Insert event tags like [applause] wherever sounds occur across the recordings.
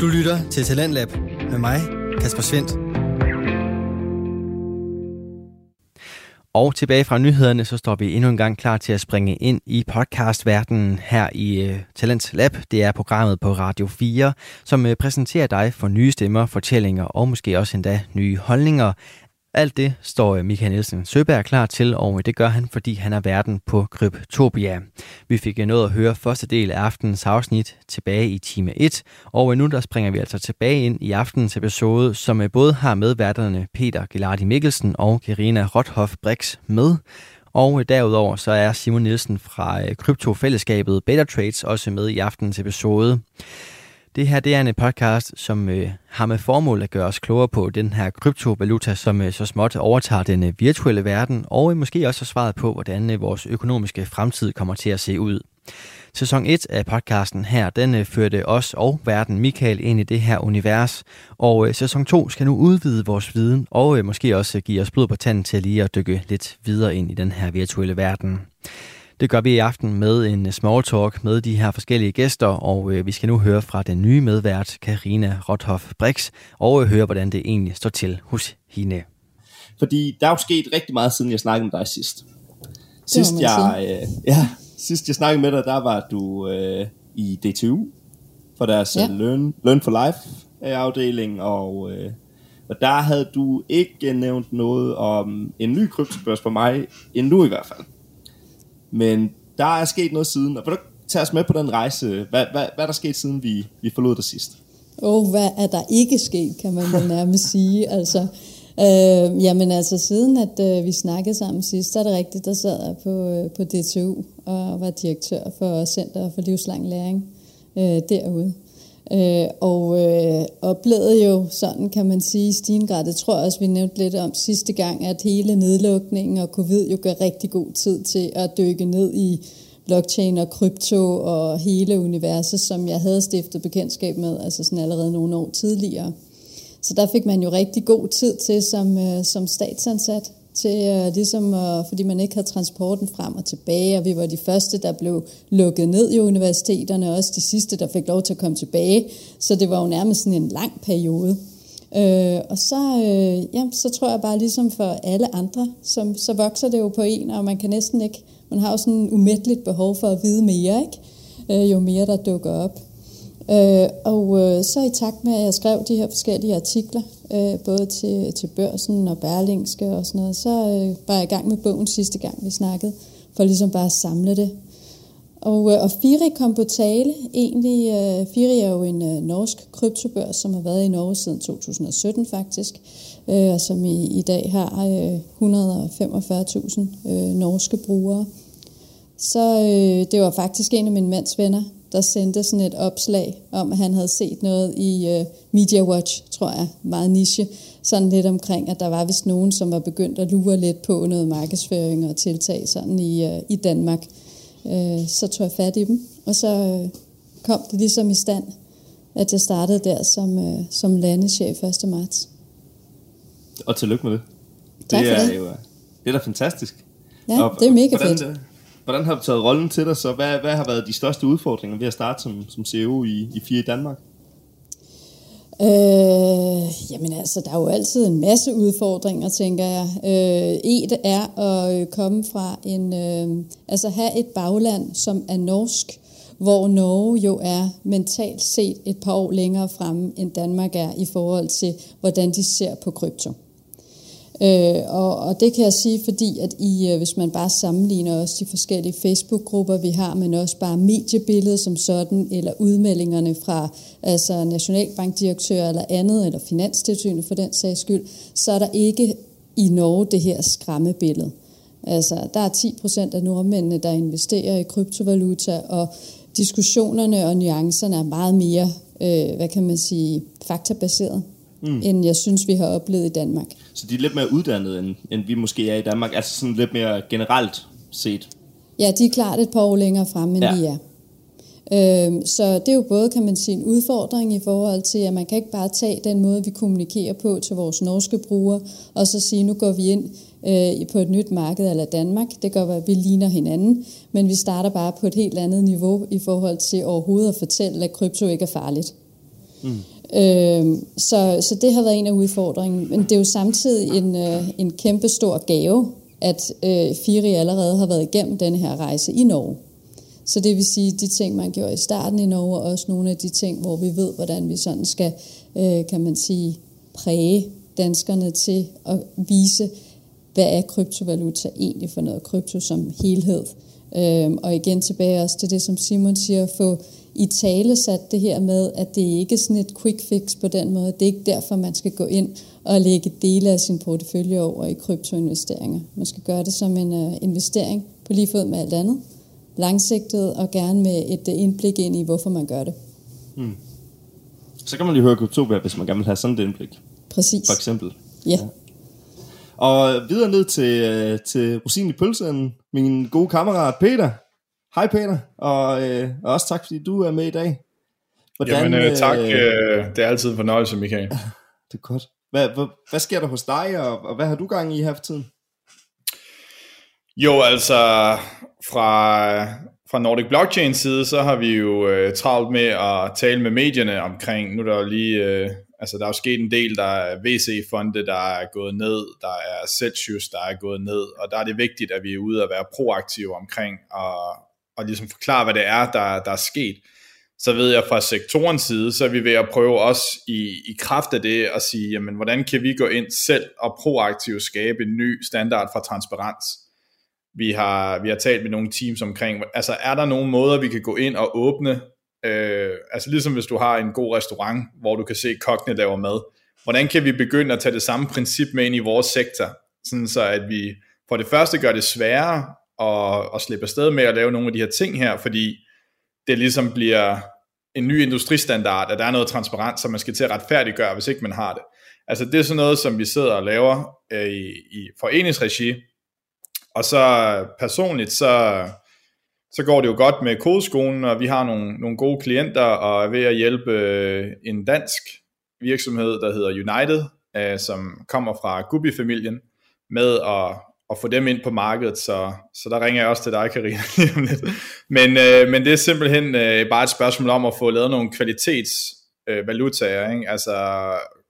Du lytter til Talentlab med mig, Kasper Svendt. Og tilbage fra nyhederne, så står vi endnu en gang klar til at springe ind i podcastverdenen her i øh, uh, Talent Lab. Det er programmet på Radio 4, som uh, præsenterer dig for nye stemmer, fortællinger og måske også endda nye holdninger. Alt det står øh, Michael Nielsen Søberg klar til, og øh, det gør han, fordi han er verden på Kryptopia. Vi fik øh, nået at høre første del af aftenens afsnit tilbage i time 1, og nu der springer vi altså tilbage ind i aftenens episode, som både har medværterne Peter Gelardi Mikkelsen og Karina Rothoff Brix med. Og derudover så er Simon Nielsen fra kryptofællesskabet Beta Trades også med i aftenens episode. Det her det er en podcast, som øh, har med formål at gøre os klogere på den her kryptovaluta, som øh, så småt overtager den øh, virtuelle verden, og øh, måske også svaret på, hvordan øh, vores økonomiske fremtid kommer til at se ud. Sæson 1 af podcasten her, den øh, førte os og verden Michael ind i det her univers, og øh, sæson 2 skal nu udvide vores viden, og øh, måske også give os blod på tanden til lige at dykke lidt videre ind i den her virtuelle verden. Det gør vi i aften med en small talk med de her forskellige gæster, og øh, vi skal nu høre fra den nye medvært, Karina Rothoff Brix, og øh, høre, hvordan det egentlig står til hos hende. Fordi der er jo sket rigtig meget, siden jeg snakkede med dig sidst. Sidst jeg, øh, ja, sidst jeg snakkede med dig, der var du øh, i DTU for deres ja. Learn, Learn for Life afdeling, og, øh, og der havde du ikke nævnt noget om en ny kryptobørs for mig, endnu i hvert fald. Men der er sket noget siden, og vil du tage os med på den rejse? Hvad, hvad, hvad er der sket, siden vi, vi forlod dig sidst? Åh, oh, hvad er der ikke sket, kan man jo nærmest sige. [laughs] Altså, øh, jamen altså, siden at øh, vi snakkede sammen sidst, så er det rigtigt, der sad jeg på, øh, på DTU og var direktør for Center for Livslang Læring øh, derude. Øh, og øh, oplevede jo sådan, kan man sige, i stigende grad, det tror jeg også, vi nævnte lidt om sidste gang, at hele nedlukningen og covid jo gør rigtig god tid til at dykke ned i blockchain og krypto og hele universet, som jeg havde stiftet bekendtskab med, altså sådan allerede nogle år tidligere. Så der fik man jo rigtig god tid til som, øh, som statsansat til uh, ligesom, uh, fordi man ikke havde transporten frem og tilbage, og vi var de første, der blev lukket ned i universiteterne, og også de sidste, der fik lov til at komme tilbage. Så det var jo nærmest sådan en lang periode. Uh, og så, uh, ja, så tror jeg bare ligesom for alle andre, som, så vokser det jo på en, og man kan næsten ikke, man har jo sådan en umætteligt behov for at vide mere, ikke? Uh, jo mere der dukker op. Øh, og øh, så i takt med, at jeg skrev de her forskellige artikler, øh, både til, til børsen og Berlingske og sådan noget, så øh, var jeg i gang med bogen sidste gang, vi snakkede, for ligesom bare at samle det. Og, øh, og Firi kom på tale egentlig. Øh, Firi er jo en øh, norsk kryptobørs, som har været i Norge siden 2017 faktisk, øh, og som i, i dag har øh, 145.000 øh, norske brugere. Så øh, det var faktisk en af mine mands venner, der sendte sådan et opslag om, at han havde set noget i uh, Media Watch, tror jeg, meget niche, sådan lidt omkring, at der var vist nogen, som var begyndt at lure lidt på noget markedsføring og tiltag sådan i, uh, i Danmark. Uh, så tog jeg fat i dem, og så uh, kom det ligesom i stand, at jeg startede der som, uh, som landeschef 1. marts. Og tillykke med det. Tak det for er det. Jo, det er da fantastisk. Ja, Og det er mega fedt. Hvordan har du taget rollen til dig så? Hvad, hvad har været de største udfordringer ved at starte som, som CEO i, i FIRE i Danmark? Øh, jamen altså, der er jo altid en masse udfordringer, tænker jeg. Øh, et er at øh, komme fra en, øh, altså have et bagland, som er norsk, hvor Norge jo er mentalt set et par år længere fremme, end Danmark er i forhold til, hvordan de ser på krypto. Øh, Øh, og, og det kan jeg sige, fordi at I, øh, hvis man bare sammenligner også de forskellige Facebook-grupper, vi har, men også bare mediebilledet som sådan, eller udmeldingerne fra altså nationalbankdirektører eller andet, eller finanstilsynet for den sags skyld, så er der ikke i Norge det her skræmmebillede. Altså, der er 10 procent af nordmændene, der investerer i kryptovaluta, og diskussionerne og nuancerne er meget mere, øh, hvad kan man sige, faktabaseret, mm. end jeg synes, vi har oplevet i Danmark. Så de er lidt mere uddannede, end, end vi måske er i Danmark. Altså sådan lidt mere generelt set. Ja, de er klart et par år længere frem, end Ja. vi er. Øhm, så det er jo både, kan man sige, en udfordring i forhold til, at man kan ikke bare tage den måde, vi kommunikerer på til vores norske brugere, og så sige, nu går vi ind øh, på et nyt marked eller Danmark. Det gør, at vi ligner hinanden, men vi starter bare på et helt andet niveau i forhold til overhovedet at fortælle, at krypto ikke er farligt. Mm. Øh, så, så det har været en af udfordringen. Men det er jo samtidig en, øh, en kæmpe stor gave, at øh, Firi allerede har været igennem den her rejse i Norge. Så det vil sige, de ting, man gjorde i starten i Norge, og også nogle af de ting, hvor vi ved, hvordan vi sådan skal, øh, kan man sige, præge danskerne til at vise, hvad er kryptovaluta egentlig for noget, krypto som helhed. Øh, og igen tilbage også til det, som Simon siger, få i tale sat det her med, at det ikke er sådan et quick fix på den måde. Det er ikke derfor, man skal gå ind og lægge dele af sin portefølje over i kryptoinvesteringer. Man skal gøre det som en uh, investering på lige fod med alt andet. Langsigtet og gerne med et uh, indblik ind i, hvorfor man gør det. Hmm. Så kan man lige høre Kryptopia, hvis man gerne vil have sådan et indblik. Præcis. For eksempel. Ja. ja. Og videre ned til, øh, til Rosin i pølsen, min gode kammerat Peter. Hej Peter, og, øh, og også tak fordi du er med i dag. Hvordan, Jamen øh, tak, øh, det er altid en fornøjelse Michael. [laughs] det er godt. Hvad, hvad, hvad sker der hos dig, og, og hvad har du gang i her for tiden? Jo, altså fra, fra Nordic Blockchain side, så har vi jo øh, travlt med at tale med medierne omkring, nu er der jo lige øh, Altså, der er jo sket en del, der er VC-fonde, der er gået ned, der er Celsius, der er gået ned, og der er det vigtigt, at vi er ude og være proaktive omkring, og, og ligesom forklare, hvad det er, der, der er sket. Så ved jeg fra sektorens side, så er vi ved at prøve også i, i kraft af det at sige, jamen, hvordan kan vi gå ind selv og proaktivt skabe en ny standard for transparens? Vi har, vi har talt med nogle teams omkring, altså er der nogle måder, vi kan gå ind og åbne Øh, altså ligesom hvis du har en god restaurant, hvor du kan se kokkene laver mad. Hvordan kan vi begynde at tage det samme princip med ind i vores sektor, sådan så at vi for det første gør det sværere at, at slippe afsted med at lave nogle af de her ting her, fordi det ligesom bliver en ny industristandard, at der er noget transparent, som man skal til at retfærdiggøre, hvis ikke man har det. Altså det er sådan noget, som vi sidder og laver øh, i, i foreningsregi, og så personligt, så, så går det jo godt med kodeskolen, og vi har nogle, nogle gode klienter, og er ved at hjælpe øh, en dansk virksomhed, der hedder United, øh, som kommer fra Gubi-familien, med at, at få dem ind på markedet, så, så der ringer jeg også til dig, Karina, [laughs] lige om lidt. Men, øh, men det er simpelthen øh, bare et spørgsmål om at få lavet nogle kvalitetsvalutaer, øh, ikke? altså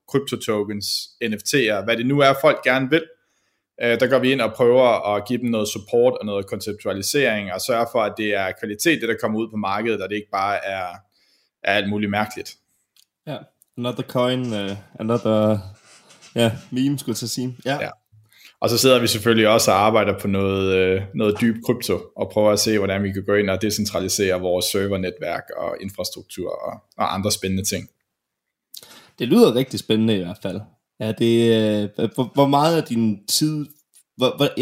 kryptotokens, NFT'er, hvad det nu er, folk gerne vil, øh, der går vi ind og prøver at give dem noget support og noget konceptualisering, og sørge for, at det er kvalitet, det der kommer ud på markedet, og det ikke bare er, er alt muligt mærkeligt. Ja, another coin, uh, another ja, meme, skulle jeg sige. Ja. ja. Og så sidder vi selvfølgelig også og arbejder på noget, øh, noget dyb krypto, og prøver at se, hvordan vi kan gå ind og decentralisere vores servernetværk og infrastruktur og, og andre spændende ting. Det lyder rigtig spændende i hvert fald. Er det, øh, hvor, hvor meget af din tid,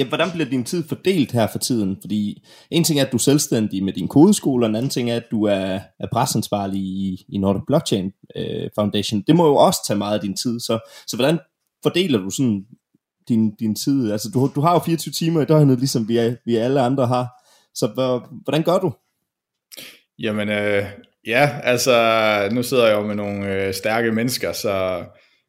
hvordan bliver din tid fordelt her for tiden? Fordi en ting er, at du er selvstændig med din kodeskole, og en anden ting er, at du er, er presansvarlig i, i Nordic Blockchain øh, Foundation. Det må jo også tage meget af din tid, så, så hvordan fordeler du sådan din, din tid? Altså, du, du har jo 24 timer i døgnet, ligesom vi, vi alle andre har. Så hvordan gør du? Jamen, øh, ja, altså, nu sidder jeg jo med nogle øh, stærke mennesker, så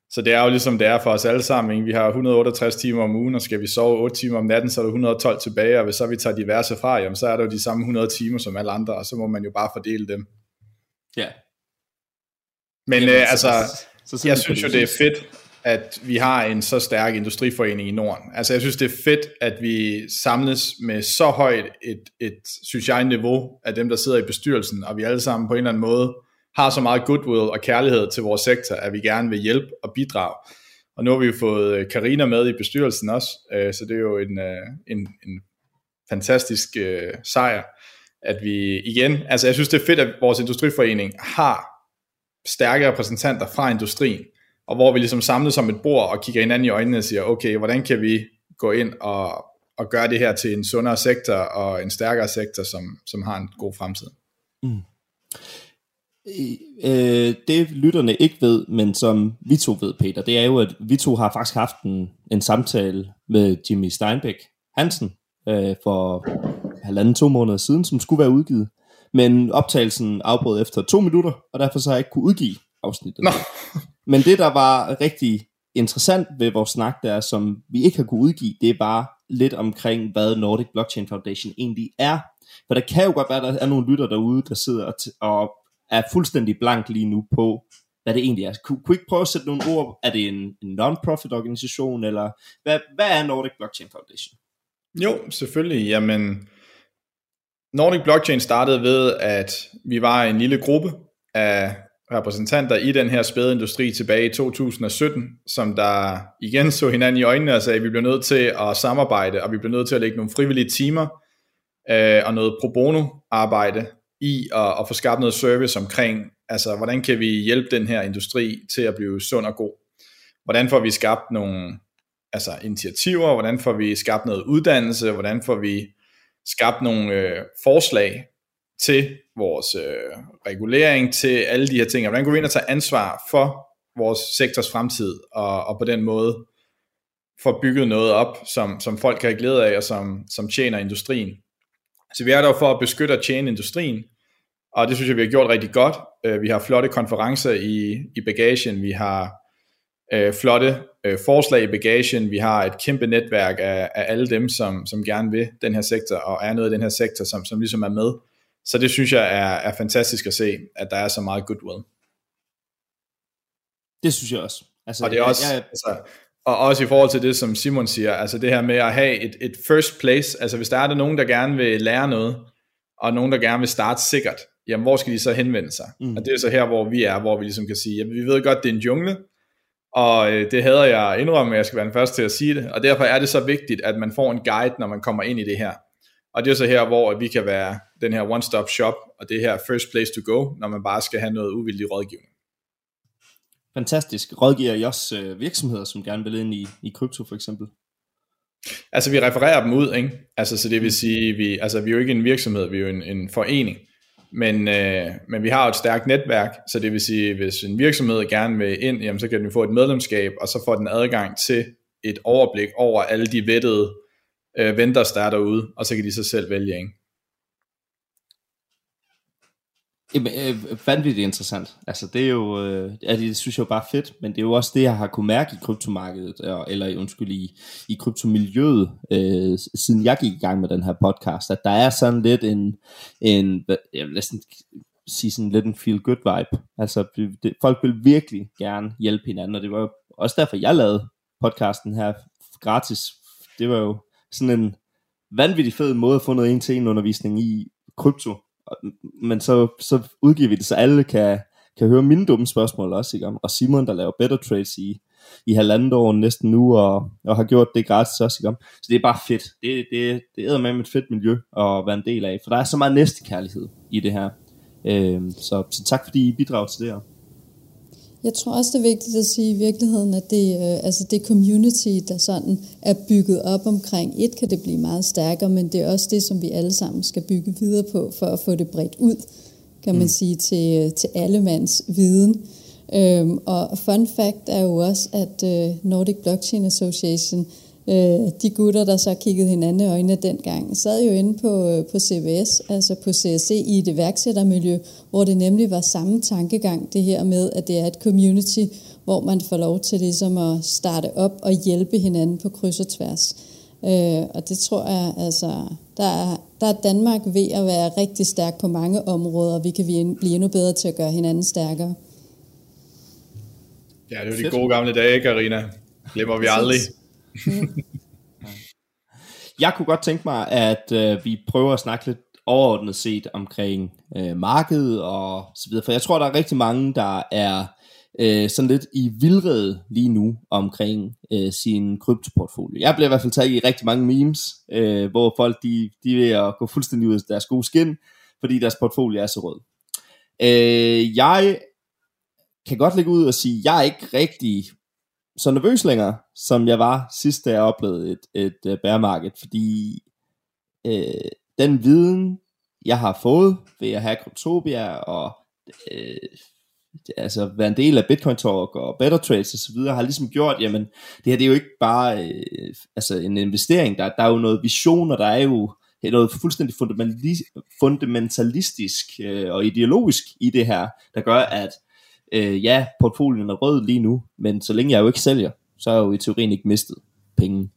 så det er jo ligesom det er for os alle sammen. Ikke? Vi har 168 timer om ugen, og skal vi sove 8 timer om natten, så er der 112 tilbage, og hvis så vi tager diverse fra, jamen, så er der jo de samme 100 timer som alle andre, og så må man jo bare fordele dem. Ja. Men jamen, øh, altså, så, så jeg synes jo, det er fedt, at vi har en så stærk industriforening i Norden. Altså jeg synes, det er fedt, at vi samles med så højt et, et synes jeg, niveau af dem, der sidder i bestyrelsen, og vi alle sammen på en eller anden måde har så meget goodwill og kærlighed til vores sektor, at vi gerne vil hjælpe og bidrage. Og nu har vi jo fået øh, Karina med i bestyrelsen også, øh, så det er jo en, øh, en, en fantastisk sejr, at vi igen, altså jeg synes det er fedt, at vores industriforening har stærke repræsentanter fra industrien, og hvor vi ligesom samles som et bord og kigger hinanden i øjnene og siger, okay, hvordan kan vi gå ind og, og gøre det her til en sundere sektor og en stærkere sektor, som, som har en god fremtid. Mm øh, øh, det lytterne ikke ved, men som vi to ved, Peter, det er jo, at vi to har faktisk haft en, en samtale med Jimmy Steinbeck Hansen øh, for halvanden to måneder siden, som skulle være udgivet. Men optagelsen afbrød efter to minutter, og derfor så har jeg ikke kunne udgive afsnittet. Nå. [laughs] Men det, der var rigtig interessant ved vores snak, der som vi ikke har kunne udgive, det er bare lidt omkring, hvad Nordic Blockchain Foundation egentlig er. For der kan jo godt være, at der er nogle lytter derude, der sidder og, og er fuldstændig blank lige nu på, hvad det egentlig er. Kunne, kunne ikke prøve at sætte nogle ord? Er det en, en non-profit organisation, eller hvad, hvad er Nordic Blockchain Foundation? Jo, selvfølgelig. Jamen, Nordic Blockchain startede ved, at vi var en lille gruppe af repræsentanter i den her spædeindustri tilbage i 2017, som der igen så hinanden i øjnene og sagde, at vi bliver nødt til at samarbejde, og vi bliver nødt til at lægge nogle frivillige timer øh, og noget pro bono arbejde i at, at få skabt noget service omkring, altså hvordan kan vi hjælpe den her industri til at blive sund og god? Hvordan får vi skabt nogle altså initiativer, hvordan får vi skabt noget uddannelse, hvordan får vi skabt nogle øh, forslag? Til vores øh, regulering, til alle de her ting, hvordan går vi ind og tager ansvar for vores sektors fremtid, og, og på den måde får bygget noget op, som, som folk kan have glæde af, og som, som tjener industrien. Så vi er der for at beskytte og tjene industrien, og det synes jeg, vi har gjort rigtig godt. Øh, vi har flotte konferencer i, i bagagen, vi har øh, flotte øh, forslag i bagagen, vi har et kæmpe netværk af, af alle dem, som, som gerne vil den her sektor, og er noget i den her sektor, som, som ligesom er med. Så det synes jeg er, er fantastisk at se, at der er så meget goodwill. Det synes jeg også. Altså, og det er også, jeg, jeg, altså, og også i forhold til det, som Simon siger, altså det her med at have et, et first place, altså hvis der er der nogen, der gerne vil lære noget, og nogen, der gerne vil starte sikkert, jamen hvor skal de så henvende sig? Mm. Og det er så her, hvor vi er, hvor vi ligesom kan sige, jamen vi ved godt, det er en jungle, og øh, det hader jeg indrømme, at jeg skal være den første til at sige det, og derfor er det så vigtigt, at man får en guide, når man kommer ind i det her. Og det er så her, hvor vi kan være den her one-stop shop, og det her first place to go, når man bare skal have noget uvildig rådgivning. Fantastisk. Rådgiver I også øh, virksomheder, som gerne vil ind i, i krypto for eksempel? Altså vi refererer dem ud, ikke? Altså så det vil sige, vi, altså vi er jo ikke en virksomhed, vi er jo en, en forening. Men, øh, men vi har jo et stærkt netværk, så det vil sige, hvis en virksomhed gerne vil ind, jamen, så kan den få et medlemskab, og så får den adgang til et overblik over alle de vettede øh, vendors, der er derude, og så kan de så selv vælge en. Jamen, øh, vanvittigt interessant. Altså, det er jo, øh, altså, det synes jeg jo bare fedt, men det er jo også det, jeg har kunne mærke i kryptomarkedet, eller undskyld, i, i kryptomiljøet, øh, siden jeg gik i gang med den her podcast, at der er sådan lidt en, en jeg vil næsten sige sådan lidt en feel-good vibe. Altså, det, folk vil virkelig gerne hjælpe hinanden, og det var jo også derfor, jeg lavede podcasten her gratis. Det var jo sådan en vanvittig fed måde at få noget en-til-en undervisning i krypto, men så, så udgiver vi det, så alle kan, kan høre mine dumme spørgsmål også, ikke? og Simon, der laver Better Trades i, i halvandet år næsten nu, og, og har gjort det gratis også, ikke? så det er bare fedt. Det, det, det er med et fedt miljø at være en del af, for der er så meget næstekærlighed i det her. Øh, så, så tak fordi I bidrager til det her. Jeg tror også, det er vigtigt at sige i virkeligheden, at det, øh, altså det community, der sådan er bygget op omkring, et kan det blive meget stærkere, men det er også det, som vi alle sammen skal bygge videre på, for at få det bredt ud, kan man mm. sige, til, øh, til allemands viden. Øhm, og fun fact er jo også, at øh, Nordic Blockchain Association Øh, de gutter, der så kiggede hinanden i øjnene dengang, sad jo inde på, øh, på CVS, altså på CSC i et iværksættermiljø, hvor det nemlig var samme tankegang, det her med, at det er et community, hvor man får lov til ligesom at starte op og hjælpe hinanden på kryds og tværs. Øh, og det tror jeg, altså, der er, der er Danmark ved at være rigtig stærk på mange områder, og vi kan blive endnu bedre til at gøre hinanden stærkere. Ja, det er jo de gode gamle dage, Karina. Glemmer vi aldrig. [laughs] Jeg kunne godt tænke mig, at øh, vi prøver at snakke lidt overordnet set omkring øh, markedet og så videre, for jeg tror, der er rigtig mange, der er øh, sådan lidt i vildrede lige nu omkring øh, sin kryptoportfolio. Jeg bliver i hvert fald taget i rigtig mange memes, øh, hvor folk de, de er ved at gå fuldstændig ud af deres gode skin, fordi deres portfolio er så rød. Øh, jeg kan godt lægge ud og sige, at jeg er ikke rigtig så nervøs længere, som jeg var sidst, da jeg oplevede et, et uh, bæremarked, fordi øh, den viden, jeg har fået ved at have Cryptopia og øh, altså være en del af Bitcoin Talk og Better Trades og så videre, har ligesom gjort, jamen det her det er jo ikke bare øh, altså en investering, der, der er jo noget vision, og der er jo noget fuldstændig fundamentalistisk øh, og ideologisk i det her, der gør, at øh, ja, portfolien er rød lige nu, men så længe jeg jo ikke sælger, så er jeg jo i teorien ikke mistet penge.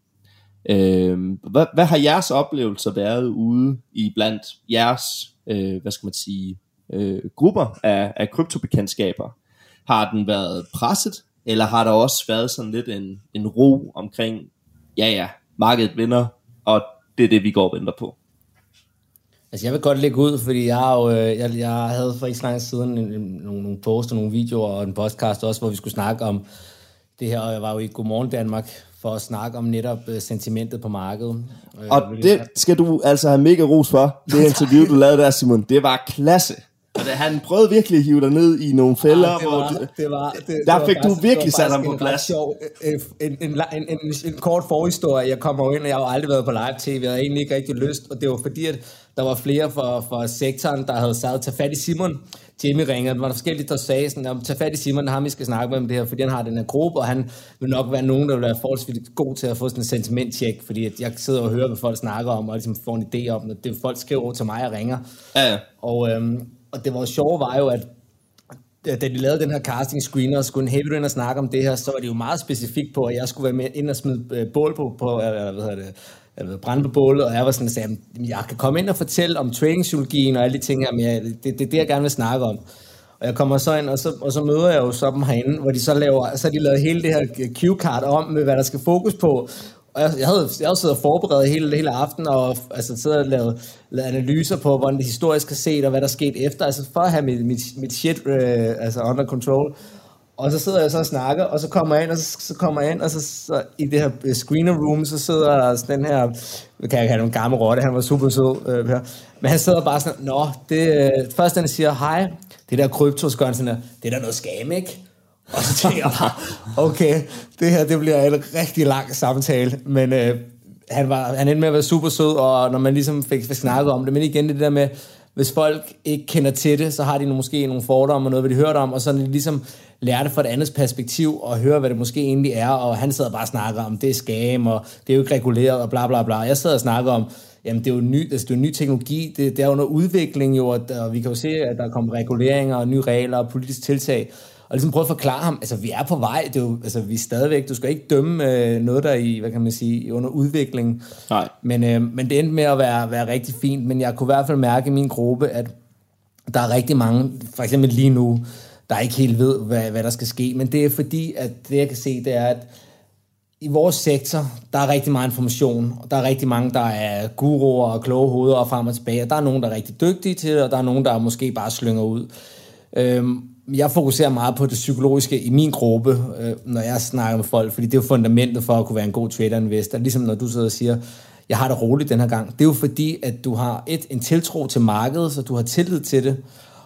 Øh, hvad, hvad har jeres oplevelser været ude i blandt jeres, øh, hvad skal man sige, øh, grupper af, af kryptobekendtskaber? Har den været presset, eller har der også været sådan lidt en, en ro omkring, ja ja, markedet vinder, og det er det, vi går og venter på? Altså jeg vil godt lægge ud, fordi jeg, har jo, øh, jeg, jeg havde for ikke så lang siden en, en, nogle, nogle poster, nogle videoer og en podcast også, hvor vi skulle snakke om det her, og jeg var jo i Godmorgen Danmark for at snakke om netop uh, sentimentet på markedet. Og det skal du altså have mega ros for, det interview, du lavede der, Simon. Det var klasse. Og det, han prøvede virkelig at hive dig ned i nogle fælder, ja, det var, hvor det, det var, det, der det fik du virkelig sat ham på plads. Sjov, en, en, en, en, en kort forhistorie. Jeg kommer ind, og jeg har aldrig været på live-tv, jeg havde egentlig ikke rigtig lyst, og det var fordi, at der var flere fra, fra sektoren, der havde sagt, tag fat i Simon. Jamie ringede, der var forskellige, der sagde sådan, tag fat i Simon, ham vi skal snakke med om det her, fordi han har den her gruppe, og han vil nok være nogen, der vil være forholdsvis god til at få sådan en sentimenttjek, fordi at jeg sidder og hører, hvad folk snakker om, og ligesom får en idé om det. Folk skriver over til mig og ringer. Ja, ja. Og, øhm, og det var sjove var jo, at da de lavede den her casting screener, og skulle en ind og snakke om det her, så var det jo meget specifikt på, at jeg skulle være med ind og smide øh, bål på, på øh, hvad hedder det, jeg brænde på bålet, og jeg var sådan, at sagde, jeg kan komme ind og fortælle om træningspsykologien og alle de ting her, men jeg, det, det er det, jeg gerne vil snakke om. Og jeg kommer så ind, og så, og så møder jeg jo så dem herinde, hvor de så laver, så de lavet hele det her cue-card om, med hvad der skal fokus på. Og jeg, jeg havde, jeg havde siddet og forberedt hele, hele aften, og altså, siddet og lavet, lavet analyser på, hvordan det historisk har set, og hvad der skete efter, altså for at have mit, mit, mit shit øh, altså under control. Og så sidder jeg så og snakker, og så kommer jeg ind, og så, så kommer jeg ind, og så, så i det her øh, screener room, så sidder der den her, kan jeg have en gamle rotte, han var super sød øh, her. Men han sidder bare sådan, nå, det, øh, først han siger, hej, det der krypto, så sådan der, det er noget skam, ikke? Og så tænker jeg bare, okay, det her, det bliver en rigtig lang samtale, men øh, han, var, han endte med at være super sød, og når man ligesom fik, fik snakket om det, men igen det der med, hvis folk ikke kender til det, så har de måske nogle fordomme og noget, hvad de hørte om, og så de ligesom lærer det fra et andet perspektiv, og høre, hvad det måske egentlig er, og han sidder bare og snakker om, det er skam, og det er jo ikke reguleret, og bla bla bla. Jeg sidder og snakker om, jamen det er jo ny, altså, det er jo ny teknologi, det, det er under udvikling jo, og, og vi kan jo se, at der kommer reguleringer og nye regler og politisk tiltag, og ligesom prøve at forklare ham, altså vi er på vej, det er jo, altså vi er stadigvæk, du skal ikke dømme øh, noget, der er i, hvad kan man sige, under udvikling. Nej. Men, øh, men det endte med at være, være rigtig fint, men jeg kunne i hvert fald mærke i min gruppe, at der er rigtig mange, for eksempel lige nu, der ikke helt ved, hvad, hvad der skal ske, men det er fordi, at det jeg kan se, det er, at i vores sektor, der er rigtig meget information, og der er rigtig mange, der er guruer og kloge hoveder og frem og tilbage, og der er nogen, der er rigtig dygtige til det, og der er nogen, der måske bare slynger ud. Øhm, jeg fokuserer meget på det psykologiske i min gruppe, øh, når jeg snakker med folk, fordi det er jo fundamentet for at kunne være en god trader-investor. Ligesom når du sidder og siger, jeg har det roligt den her gang. Det er jo fordi, at du har et en tiltro til markedet, så du har tillid til det,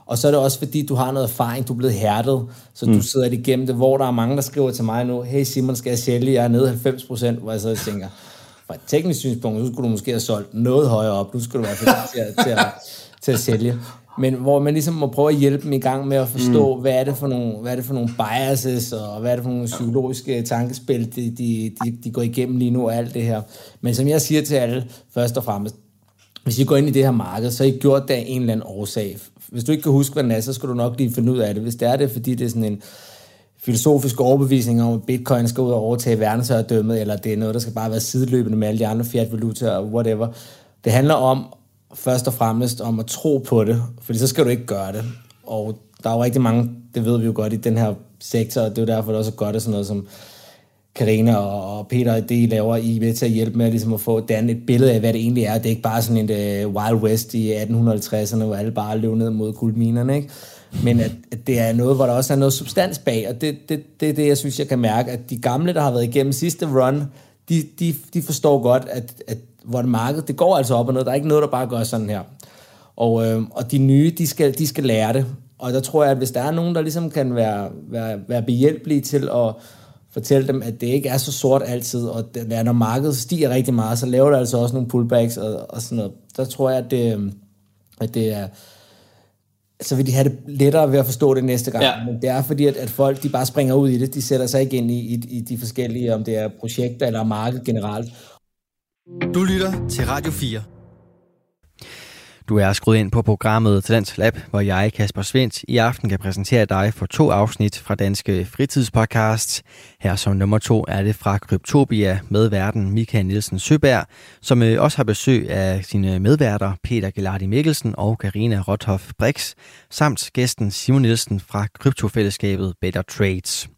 og så er det også fordi, du har noget erfaring, du er blevet hærdet, så mm. du sidder det igennem det, hvor der er mange, der skriver til mig nu, hey Simon, skal jeg sælge? Jeg er nede 90 procent, hvor jeg så tænker, fra et teknisk synspunkt, så skulle du måske have solgt noget højere op, nu skulle du være til, at, til, at, til at sælge men hvor man ligesom må prøve at hjælpe dem i gang med at forstå, mm. hvad, er det for nogle, hvad er det for nogle biases, og hvad er det for nogle psykologiske tankespil, de, de, de, de går igennem lige nu, og alt det her. Men som jeg siger til alle, først og fremmest, hvis I går ind i det her marked, så har I gjort det af en eller anden årsag. Hvis du ikke kan huske, hvad den er, så skal du nok lige finde ud af det. Hvis det er det, fordi det er sådan en filosofisk overbevisning om, at bitcoin skal ud og overtage verdensherredømmet, eller det er noget, der skal bare være sideløbende med alle de andre fiat-valutaer og whatever. Det handler om først og fremmest om at tro på det, fordi så skal du ikke gøre det. Og der er jo rigtig mange, det ved vi jo godt i den her sektor, og det er jo derfor, det også er godt, at sådan noget som Karina og Peter, det I laver, I er med til at hjælpe med ligesom at få dannet et billede af, hvad det egentlig er. Det er ikke bare sådan et uh, øh, Wild West i 1850'erne, hvor alle bare løb ned mod guldminerne, ikke? Men at, at det er noget, hvor der også er noget substans bag, og det, det, det er det, jeg synes, jeg kan mærke, at de gamle, der har været igennem sidste run, de, de, de forstår godt, at, at hvor det marked, det går altså op og ned. Der er ikke noget, der bare gør sådan her. Og, øh, og de nye, de skal, de skal lære det. Og der tror jeg, at hvis der er nogen, der ligesom kan være, være, være behjælpelige til at fortælle dem, at det ikke er så sort altid, og det, når markedet stiger rigtig meget, så laver det altså også nogle pullbacks og, og sådan noget. Der tror jeg, at det, øhm, at det er, så vil de have det lettere ved at forstå det næste gang. Ja. Men det er fordi, at, at folk de bare springer ud i det. De sætter sig ikke ind i, i, i de forskellige, om det er projekter eller marked generelt. Du lytter til Radio 4. Du er skruet ind på programmet Talents Lab, hvor jeg, Kasper Svendt, i aften kan præsentere dig for to afsnit fra Danske Fritidspodcasts. Her som nummer to er det fra Kryptopia med verden Michael Nielsen Søberg, som øh, også har besøg af sine medværter Peter Gelardi Mikkelsen og Karina Rothoff Brix, samt gæsten Simon Nielsen fra kryptofællesskabet Better Trades.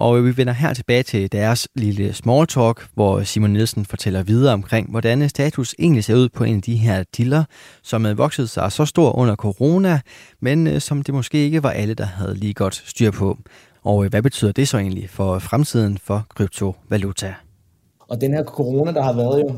Og vi vender her tilbage til deres lille small talk, hvor Simon Nielsen fortæller videre omkring, hvordan status egentlig ser ud på en af de her diller, som havde vokset sig så stor under corona, men øh, som det måske ikke var alle, der havde lige godt styr på. Og øh, hvad betyder det så egentlig for fremtiden for kryptovaluta? Og den her corona, der har været jo,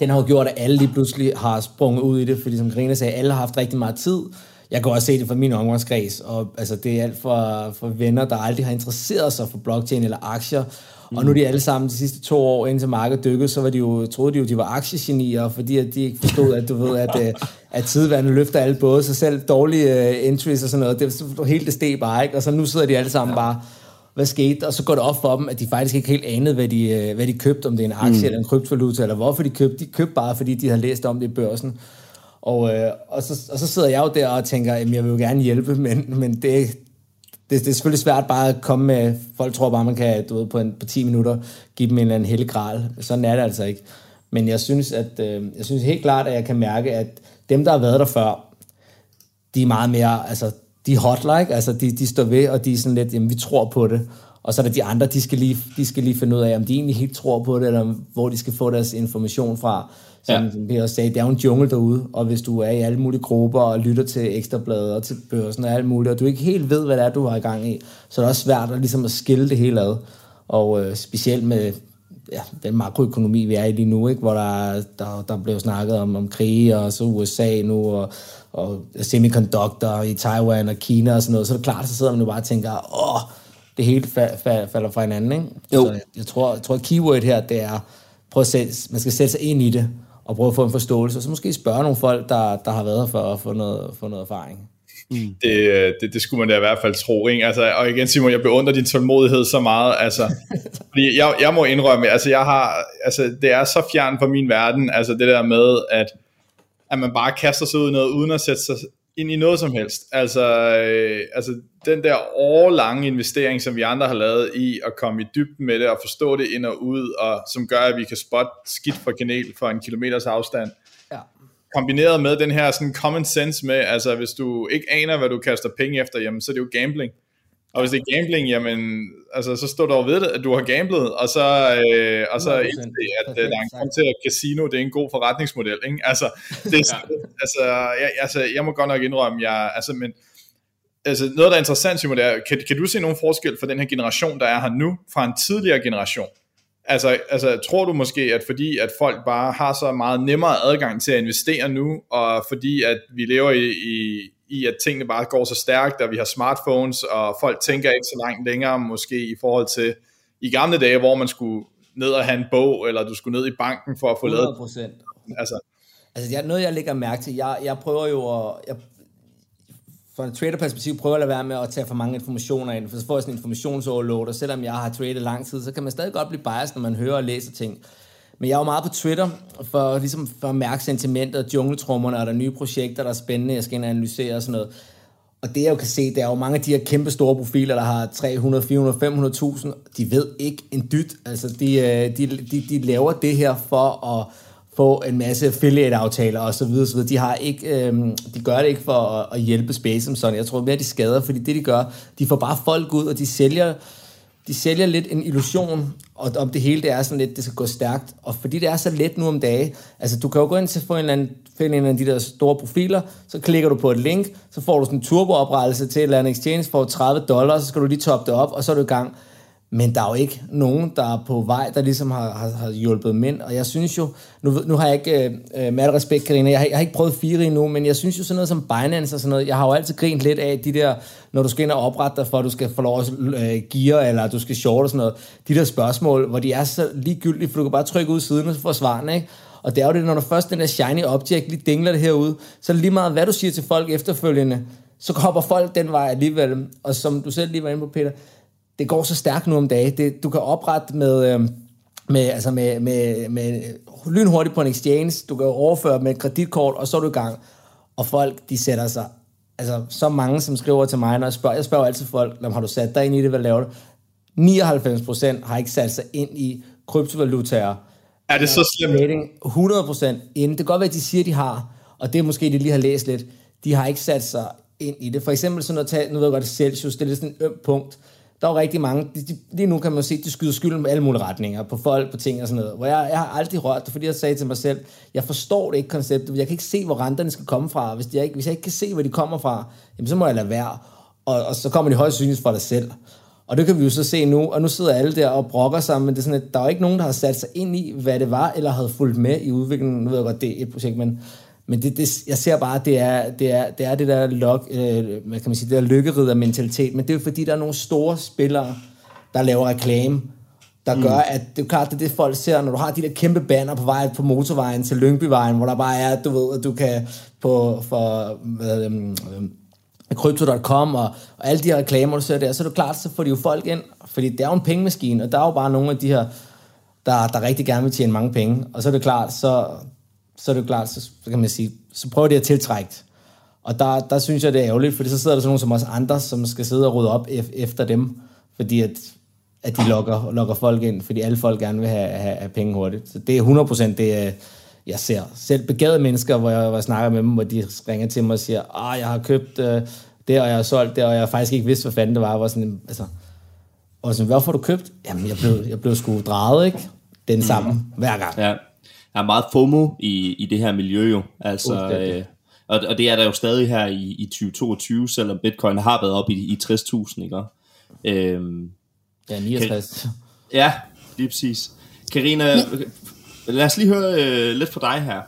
den har jo gjort, at alle lige pludselig har sprunget ud i det, fordi som Karina sagde, alle har haft rigtig meget tid, jeg kan også se det fra min omgangskreds, og altså, det er alt for, for venner, der aldrig har interesseret sig for blockchain eller aktier, mm. og nu de alle sammen de sidste to år, indtil markedet dykkede, så var de jo, troede de jo, de var aktiegenier, fordi at de ikke forstod, at du ved, at, øh, at tidvandet løfter alle både, så selv dårlige uh, entries og sådan noget, det, hele det steg bare, ikke? og så nu sidder de alle sammen bare, hvad skete, og så går det op for dem, at de faktisk ikke helt anede, hvad de, øh, hvad de købte, om det er en aktie mm. eller en kryptovaluta, eller hvorfor de købte. De købte bare, fordi de har læst om det i børsen. Og, øh, og, så, og så sidder jeg jo der og tænker, at jeg vil jo gerne hjælpe, men, men det, det, det er selvfølgelig svært bare at komme med, folk tror bare, man kan du ved, på, en, på 10 minutter give dem en eller anden hellig gral. Sådan er det altså ikke. Men jeg synes, at, øh, jeg synes helt klart, at jeg kan mærke, at dem, der har været der før, de er meget mere, altså, de er hot-like, altså de, de står ved, og de er sådan lidt, jamen vi tror på det. Og så er der de andre, de skal, lige, de skal lige finde ud af, om de egentlig helt tror på det, eller hvor de skal få deres information fra. Som, ja. som Peter sagde, det er jo en jungle derude, og hvis du er i alle mulige grupper og lytter til ekstrabladet og til børsen og alt muligt, og du ikke helt ved, hvad det er, du har i gang i, så er det også svært at, ligesom at skille det hele ad. Og øh, specielt med ja, den makroøkonomi, vi er i lige nu, ikke? hvor der, der, der blev snakket om, om krige, og så USA nu, og, og semiconductor i Taiwan og Kina og sådan noget, så er det klart, så sidder man jo bare og tænker, åh, det hele fa- fa- falder fra hinanden. Ikke? Jo. Så jeg, jeg, tror, jeg tror, at keyword her, det er, prøv at sætte, man skal sætte sig ind i det, og prøve at få en forståelse, og så måske spørge nogle folk, der, der har været her for at få noget, få noget erfaring. Mm. Det, det, det skulle man da i hvert fald tro, ikke? Altså, og igen Simon, jeg beundrer din tålmodighed så meget, altså, [laughs] fordi jeg, jeg må indrømme, altså jeg har, altså det er så fjern fra min verden, altså det der med, at, at man bare kaster sig ud i noget, uden at sætte sig ind i noget som helst. Altså, øh, altså den der årlange investering, som vi andre har lavet i at komme i dybden med det, og forstå det ind og ud, og som gør, at vi kan spotte skidt fra kanel for en kilometers afstand. Ja. Kombineret med den her sådan common sense med, altså hvis du ikke aner, hvad du kaster penge efter, jamen så er det jo gambling. Og hvis det er gambling, jamen, altså, så står der ved det, at du har gamblet, og så, øh, og så indse, at øh, der er en grund til, at casino det er en god forretningsmodel. Ikke? Altså, det, ja. altså, jeg, altså, jeg må godt nok indrømme, jeg, altså, men, altså, noget, der er interessant, Simon, det er, kan, kan du se nogen forskel for den her generation, der er her nu, fra en tidligere generation? Altså, altså, tror du måske, at fordi at folk bare har så meget nemmere adgang til at investere nu, og fordi at vi lever i, i, i at tingene bare går så stærkt, og vi har smartphones, og folk tænker ikke så langt længere, måske i forhold til i gamle dage, hvor man skulle ned og have en bog, eller du skulle ned i banken for at få 100%. lavet... Altså, altså jeg, noget jeg lægger mærke til, jeg, jeg prøver jo at, jeg, fra et traderperspektiv prøver at lade være med at tage for mange informationer ind, for så får jeg sådan en informationsoverload, og selvom jeg har tradet lang tid, så kan man stadig godt blive biased, når man hører og læser ting. Men jeg er jo meget på Twitter, for, ligesom for at mærke sentimentet, jungletrummerne, og der er nye projekter, der er spændende, jeg skal ind og analysere og sådan noget. Og det jeg jo kan se, det er jo mange af de her kæmpe store profiler, der har 300, 400, 500.000, de ved ikke en dyt. Altså, de, øh, de, de, de laver det her for at få en masse affiliate-aftaler og så videre, så videre. De, har ikke, øhm, de gør det ikke for at, at hjælpe Space som sådan. Jeg tror mere, de skader, fordi det, de gør, de får bare folk ud, og de sælger, de sælger lidt en illusion, og om det hele det er sådan lidt, det skal gå stærkt. Og fordi det er så let nu om dage, altså du kan jo gå ind til få en eller anden, finde en af de der store profiler, så klikker du på et link, så får du sådan en turbooprettelse til et eller andet exchange for 30 dollars, så skal du lige toppe det op, og så er du i gang. Men der er jo ikke nogen, der er på vej, der ligesom har, har, har hjulpet mænd. Og jeg synes jo, nu, nu har jeg ikke, øh, øh, med al respekt, Karina, jeg har, jeg har ikke prøvet fire endnu, men jeg synes jo sådan noget som Binance og sådan noget, jeg har jo altid grint lidt af de der, når du skal ind og oprette dig for, at du skal få lov at øh, gear, eller du skal short og sådan noget, de der spørgsmål, hvor de er så ligegyldige, for du kan bare trykke ud siden, og få svarene, ikke? Og det er jo det, når du først den der shiny object lige dingler det herude, så er det lige meget, hvad du siger til folk efterfølgende, så hopper folk den vej alligevel. Og som du selv lige var inde på, Peter, det går så stærkt nu om dagen. Det, du kan oprette med, øh, med, altså med, med, med lynhurtigt på en exchange, du kan overføre med et kreditkort, og så er du i gang. Og folk, de sætter sig, altså så mange, som skriver til mig, når jeg spørger, jeg spørger altid folk, har du sat dig ind i det, hvad laver du? 99% har ikke sat sig ind i kryptovalutaer. Er det så slemt? 100% ind. Det kan godt være, at de siger, at de har, og det er måske, de lige har læst lidt. De har ikke sat sig ind i det. For eksempel sådan noget, nu ved jeg godt, Celsius, det er lidt sådan et ømt punkt. Der er rigtig mange, de, de, lige nu kan man se, de skyder skylden på alle mulige retninger, på folk, på ting og sådan noget. Hvor jeg, jeg har aldrig rørt det, fordi jeg sagde til mig selv, jeg forstår det ikke konceptet, jeg kan ikke se, hvor renterne skal komme fra. Hvis jeg ikke, hvis jeg ikke kan se, hvor de kommer fra, jamen, så må jeg lade være. Og, og så kommer de højst synligt fra dig selv. Og det kan vi jo så se nu, og nu sidder alle der og brokker sig, men det er sådan, at der er ikke nogen, der har sat sig ind i, hvad det var, eller havde fulgt med i udviklingen. Nu ved jeg godt, det er et projekt, men, men det, det, jeg ser bare, at det er det, er, det, er det der, lok, øh, hvad kan man sige, det der lykkerider mentalitet, men det er jo fordi, der er nogle store spillere, der laver reklame, der mm. gør, at det er klart, det er det, folk ser, når du har de der kæmpe banner på vej på motorvejen til Lyngbyvejen, hvor der bare er, du ved, at du kan på, for, hvad, øh, Crypto.com og, og alle de her reklamer, du ser der, så er det klart, så får de jo folk ind, fordi det er jo en pengemaskine, og der er jo bare nogle af de her, der, der rigtig gerne vil tjene mange penge, og så er det klart, så, så er det klart, så, så kan man sige, så prøver de at tiltrække og der, der synes jeg, det er ærgerligt, fordi så sidder der sådan nogle som os andre, som skal sidde og rydde op efter dem, fordi at, at de lokker, lokker folk ind, fordi alle folk gerne vil have, have, have penge hurtigt. Så det er 100% det, jeg ser. Selv begavede mennesker, hvor jeg, hvor jeg snakker med dem, hvor de ringer til mig og siger, ah, jeg har købt uh, det, og jeg har solgt det, og jeg faktisk ikke vidste, hvad fanden det var. var sådan, altså, og sådan, hvorfor har du købt? Jamen, jeg blev, jeg blev sgu drejet, ikke? Den mm. samme mm. hver gang. Ja. Er meget FOMO i, i det her miljø jo. Altså, øh, og, og det er der jo stadig her i, i 2022, selvom bitcoin har været op i, i 60.000, ikke? Øhm, ja, 69. Kan, ja, lige præcis. Karina, lad os lige høre øh, lidt fra dig her.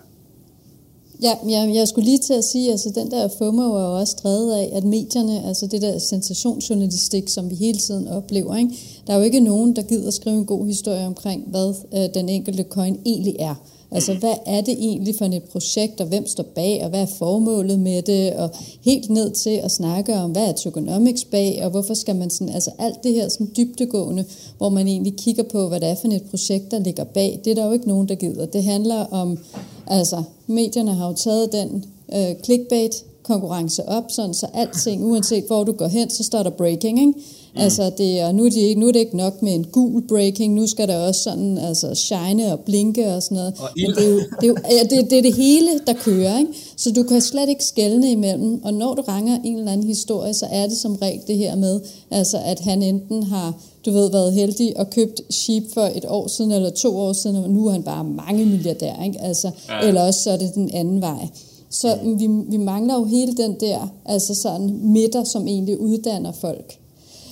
Ja, jeg, jeg skulle lige til at sige, altså den der FOMO er jo også drevet af, at medierne, altså det der sensationsjournalistik, som vi hele tiden oplever, ikke? der er jo ikke nogen, der gider skrive en god historie omkring, hvad øh, den enkelte coin egentlig er. Altså, hvad er det egentlig for et projekt, og hvem står bag, og hvad er formålet med det, og helt ned til at snakke om, hvad er tokenomics bag, og hvorfor skal man sådan, altså alt det her sådan dybtegående, hvor man egentlig kigger på, hvad det er for et projekt, der ligger bag, det er der jo ikke nogen, der gider. Det handler om, altså, medierne har jo taget den øh, clickbait konkurrence op, sådan så alting, uanset hvor du går hen, så står der breaking, ikke? Mm. Altså, det er, nu, er de, nu er det ikke nok med en gul breaking, nu skal der også sådan, altså, shine og blinke og sådan noget. Og Men det, er jo, det, er jo, ja, det, det er det hele, der kører, ikke? Så du kan slet ikke skelne imellem, og når du ranger en eller anden historie, så er det som regel det her med, altså, at han enten har du ved, været heldig og købt sheep for et år siden eller to år siden, og nu er han bare mange milliardær, ikke? Altså, ja. Eller også så er det den anden vej. Så vi, vi mangler jo hele den der, altså sådan midter, som egentlig uddanner folk.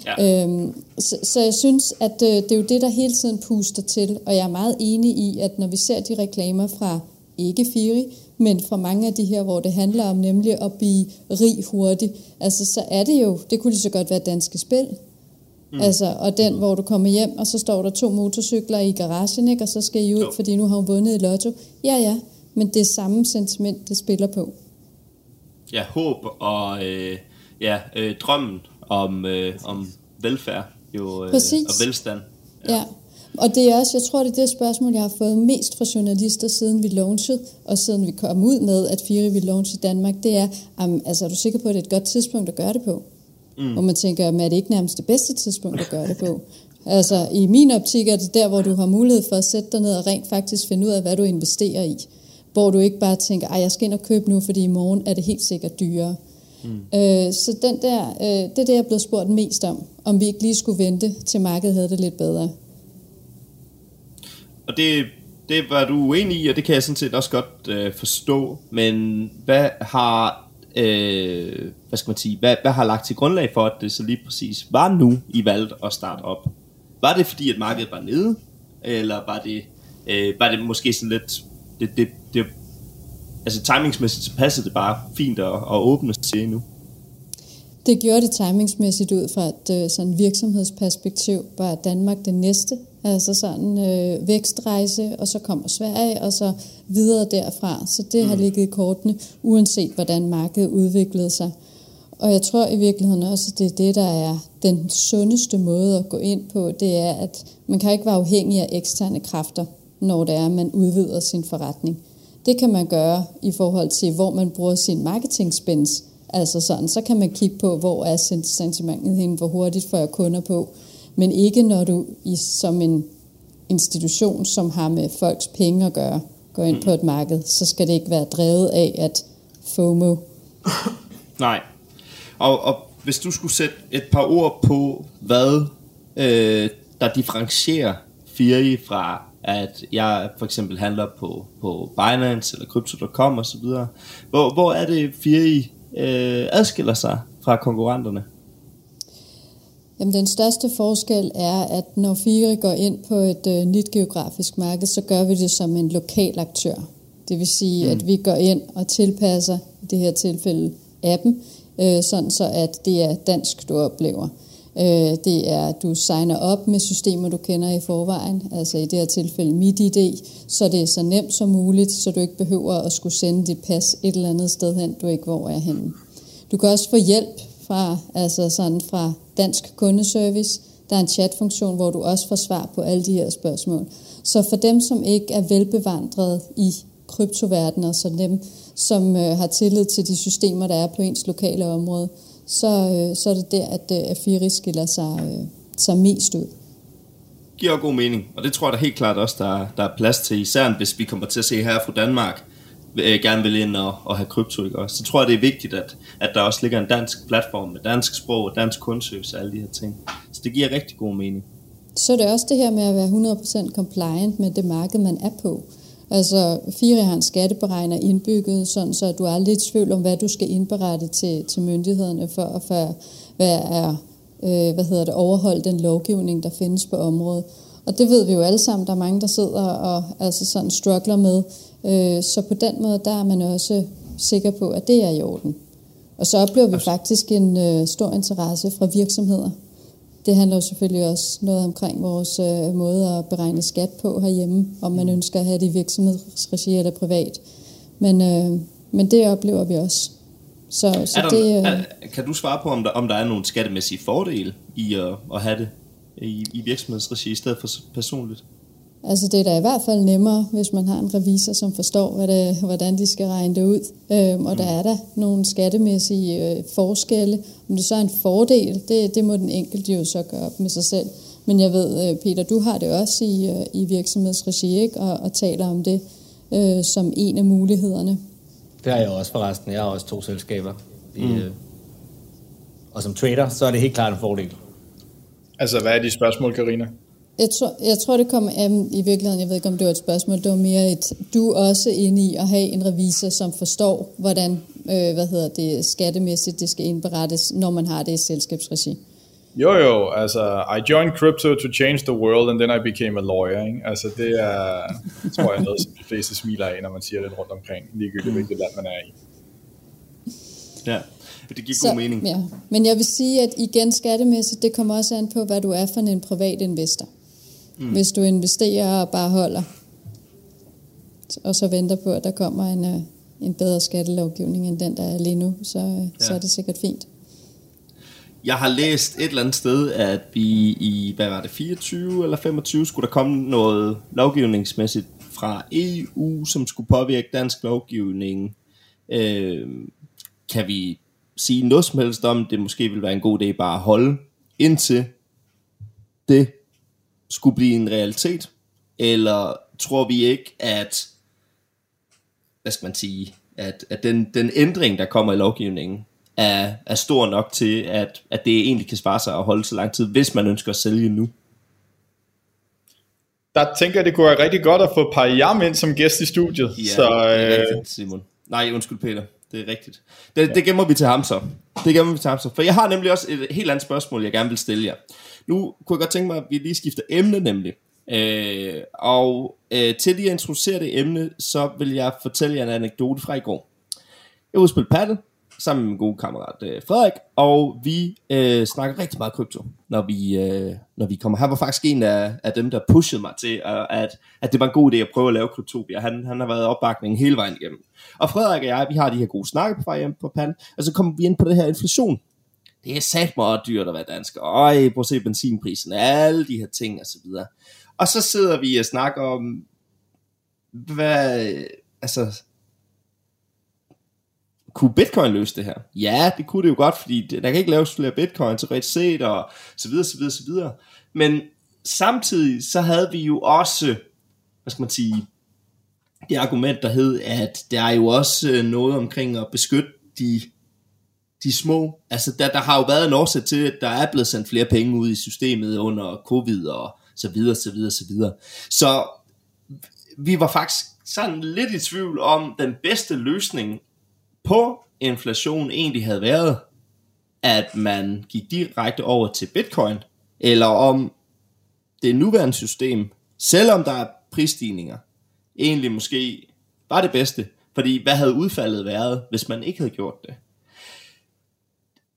Ja. Øhm, så, så jeg synes, at øh, det er jo det, der hele tiden puster til, og jeg er meget enig i, at når vi ser de reklamer fra ikke Firi, men fra mange af de her, hvor det handler om nemlig at blive rig hurtigt, altså så er det jo, det kunne lige så godt være danske spil. Mm. Altså, og den, hvor du kommer hjem, og så står der to motorcykler i garagen, ikke? og så skal I ud, jo. fordi nu har hun vundet i lotto. Ja, ja, men det er samme sentiment, det spiller på. Ja, håb og øh, ja, øh, drømmen om, øh, om velfærd jo, øh, og velstand. Ja. ja. Og det er også, jeg tror, det er det spørgsmål, jeg har fået mest fra journalister, siden vi launchede, og siden vi kom ud med, at Firi vil launch i Danmark, det er, um, altså er du sikker på, at det er et godt tidspunkt at gøre det på? Mm. Hvor man tænker, er det ikke nærmest det bedste tidspunkt at gøre det på? [laughs] Altså i min optik er det der, hvor du har mulighed for at sætte dig ned og rent faktisk finde ud af, hvad du investerer i. Hvor du ikke bare tænker, at jeg skal ind og købe nu, fordi i morgen er det helt sikkert dyrere. Mm. Øh, så den der, øh, det er det, jeg er blevet spurgt mest om, om vi ikke lige skulle vente, til markedet havde det lidt bedre. Og det, det var du uenig i, og det kan jeg sådan set også godt øh, forstå, men hvad har, øh, hvad skal man sige, hvad, hvad har lagt til grundlag for, at det så lige præcis var nu, I valgte at starte op? Var det fordi, at markedet var nede, eller var det, øh, var det måske sådan lidt, det, det, det altså timingsmæssigt så passede det bare fint at, at åbne til nu. Det gjorde det timingsmæssigt ud fra et øh, sådan virksomhedsperspektiv. Var Danmark det næste? Altså sådan øh, vækstrejse, og så kommer Sverige, og så videre derfra. Så det mm. har ligget i kortene, uanset hvordan markedet udviklede sig. Og jeg tror i virkeligheden også, at det er det, der er den sundeste måde at gå ind på. Det er, at man kan ikke være afhængig af eksterne kræfter, når det er, at man udvider sin forretning. Det kan man gøre i forhold til, hvor man bruger sin marketing spends. Altså sådan, så kan man kigge på, hvor er sentimentet henne, hvor hurtigt får jeg kunder på. Men ikke når du i, som en institution, som har med folks penge at gøre, går ind på et marked, så skal det ikke være drevet af, at FOMO. [coughs] Nej. Og, og hvis du skulle sætte et par ord på, hvad øh, der differentierer Firi fra, at jeg for eksempel handler på, på Binance eller Crypto.com osv., hvor, hvor er det Firi øh, adskiller sig fra konkurrenterne? Jamen, den største forskel er, at når Firi går ind på et øh, nyt geografisk marked, så gør vi det som en lokal aktør. Det vil sige, mm. at vi går ind og tilpasser, i det her tilfælde, appen, øh, sådan så at det er dansk, du oplever. Øh, det er, at du signer op med systemer, du kender i forvejen, altså i det her tilfælde MitID, så det er så nemt som muligt, så du ikke behøver at skulle sende dit pas et eller andet sted hen, du ikke hvor er henne. Du kan også få hjælp fra, altså sådan fra Dansk Kundeservice. Der er en chatfunktion, hvor du også får svar på alle de her spørgsmål. Så for dem, som ikke er velbevandret i kryptoverdenen, og så dem, som øh, har tillid til de systemer, der er på ens lokale område, så, øh, så er det der, at øh, Afiri skiller sig, øh, sig mest ud. Giver god mening, og det tror jeg da helt klart også, der, der er plads til, især hvis vi kommer til at se her fra Danmark, øh, gerne vil ind og, og have krypto, ikke også? Så tror jeg, det er vigtigt, at, at der også ligger en dansk platform med dansk sprog, dansk kundeservice og alle de her ting. Så det giver rigtig god mening. Så er det også det her med at være 100% compliant med det marked, man er på. Altså, FIRE har en skatteberegner indbygget, sådan så du er aldrig i tvivl om, hvad du skal indberette til, til myndighederne for at for, hvad er, øh, hvad hedder det, overholde den lovgivning, der findes på området. Og det ved vi jo alle sammen, der er mange, der sidder og altså sådan struggler med. Øh, så på den måde, der er man også sikker på, at det er i orden. Og så oplever vi faktisk en øh, stor interesse fra virksomheder det handler jo selvfølgelig også noget omkring vores øh, måde at beregne skat på herhjemme, om man mm. ønsker at have det i virksomhedsregi eller privat. Men, øh, men det oplever vi også. Så, så er der, det, øh, er, kan du svare på, om der, om der er nogle skattemæssige fordele i at, at have det i, i virksomhedsregi i stedet for personligt? Altså det er da i hvert fald nemmere, hvis man har en revisor, som forstår, hvad det, hvordan de skal regne det ud. Øhm, og mm. der er der nogle skattemæssige øh, forskelle. Om det så er en fordel, det, det må den enkelte jo så gøre op med sig selv. Men jeg ved, øh, Peter, du har det også i, øh, i virksomhedsregi, ikke? Og, og taler om det øh, som en af mulighederne. Det har jeg også forresten. Jeg har også to selskaber. I, mm. øh, og som trader, så er det helt klart en fordel. Altså, hvad er de spørgsmål, Karina? Jeg tror, jeg tror, det kommer af i virkeligheden, jeg ved ikke, om det var et spørgsmål, det var mere et, du er også inde i at have en revisor, som forstår, hvordan, øh, hvad hedder det, skattemæssigt det skal indberettes, når man har det i selskabsregi. Jo jo, altså, I joined crypto to change the world, and then I became a lawyer, ikke? Altså, det er, tror jeg, noget, som de fleste smiler af, når man siger det rundt omkring, ligegyldigt hvilket land man er i. Ja, det giver så, god mening. Ja. Men jeg vil sige, at igen skattemæssigt, det kommer også an på, hvad du er for en privat investor. Mm. Hvis du investerer og bare holder, og så venter på, at der kommer en, øh, en bedre skattelovgivning end den, der er lige nu, så, øh, ja. så er det sikkert fint. Jeg har læst et eller andet sted, at vi i, hvad var det, 24 eller 25, skulle der komme noget lovgivningsmæssigt fra EU, som skulle påvirke dansk lovgivning. Øh, kan vi sige noget som helst om, det måske vil være en god idé bare at holde indtil det skulle blive en realitet? Eller tror vi ikke, at, hvad skal man sige, at, at den, den ændring, der kommer i lovgivningen, er, er stor nok til, at, at det egentlig kan svare sig at holde så lang tid, hvis man ønsker at sælge nu? Der tænker jeg, det kunne være rigtig godt at få Payam ind som gæst i studiet. Ja, så, det er rigtigt, Simon. Nej, undskyld Peter. Det er rigtigt. Det, det gemmer vi til ham så. Det gemmer vi til ham så. For jeg har nemlig også et helt andet spørgsmål, jeg gerne vil stille jer. Nu kunne jeg godt tænke mig, at vi lige skifter emne nemlig. Øh, og øh, til lige at introducere det emne, så vil jeg fortælle jer en anekdote fra i går. Jeg var spille paddle sammen med min gode kammerat øh, Frederik, og vi øh, snakker rigtig meget krypto, når vi, øh, når vi kommer. Han var faktisk en af, af dem, der pushede mig til, øh, at, at det var en god idé at prøve at lave kryptopia. Han, han har været opbakningen hele vejen igennem. Og Frederik og jeg, vi har de her gode snakke på vej hjem på paddle, og så kommer vi ind på det her inflation det er sat meget dyrt at være dansker. Øj, prøv at se benzinprisen, alle de her ting og så videre. Og så sidder vi og snakker om, hvad, altså, kunne bitcoin løse det her? Ja, det kunne det jo godt, fordi der kan ikke laves flere bitcoin til ret set, og så videre, så videre, så videre. Men samtidig så havde vi jo også, hvad skal man sige, det argument, der hed, at der er jo også noget omkring at beskytte de, de små. Altså, der, der har jo været en årsag til, at der er blevet sendt flere penge ud i systemet under covid og så videre, så videre, så videre. Så vi var faktisk sådan lidt i tvivl om, den bedste løsning på inflation egentlig havde været, at man gik direkte over til bitcoin, eller om det nuværende system, selvom der er prisstigninger, egentlig måske var det bedste. Fordi hvad havde udfaldet været, hvis man ikke havde gjort det?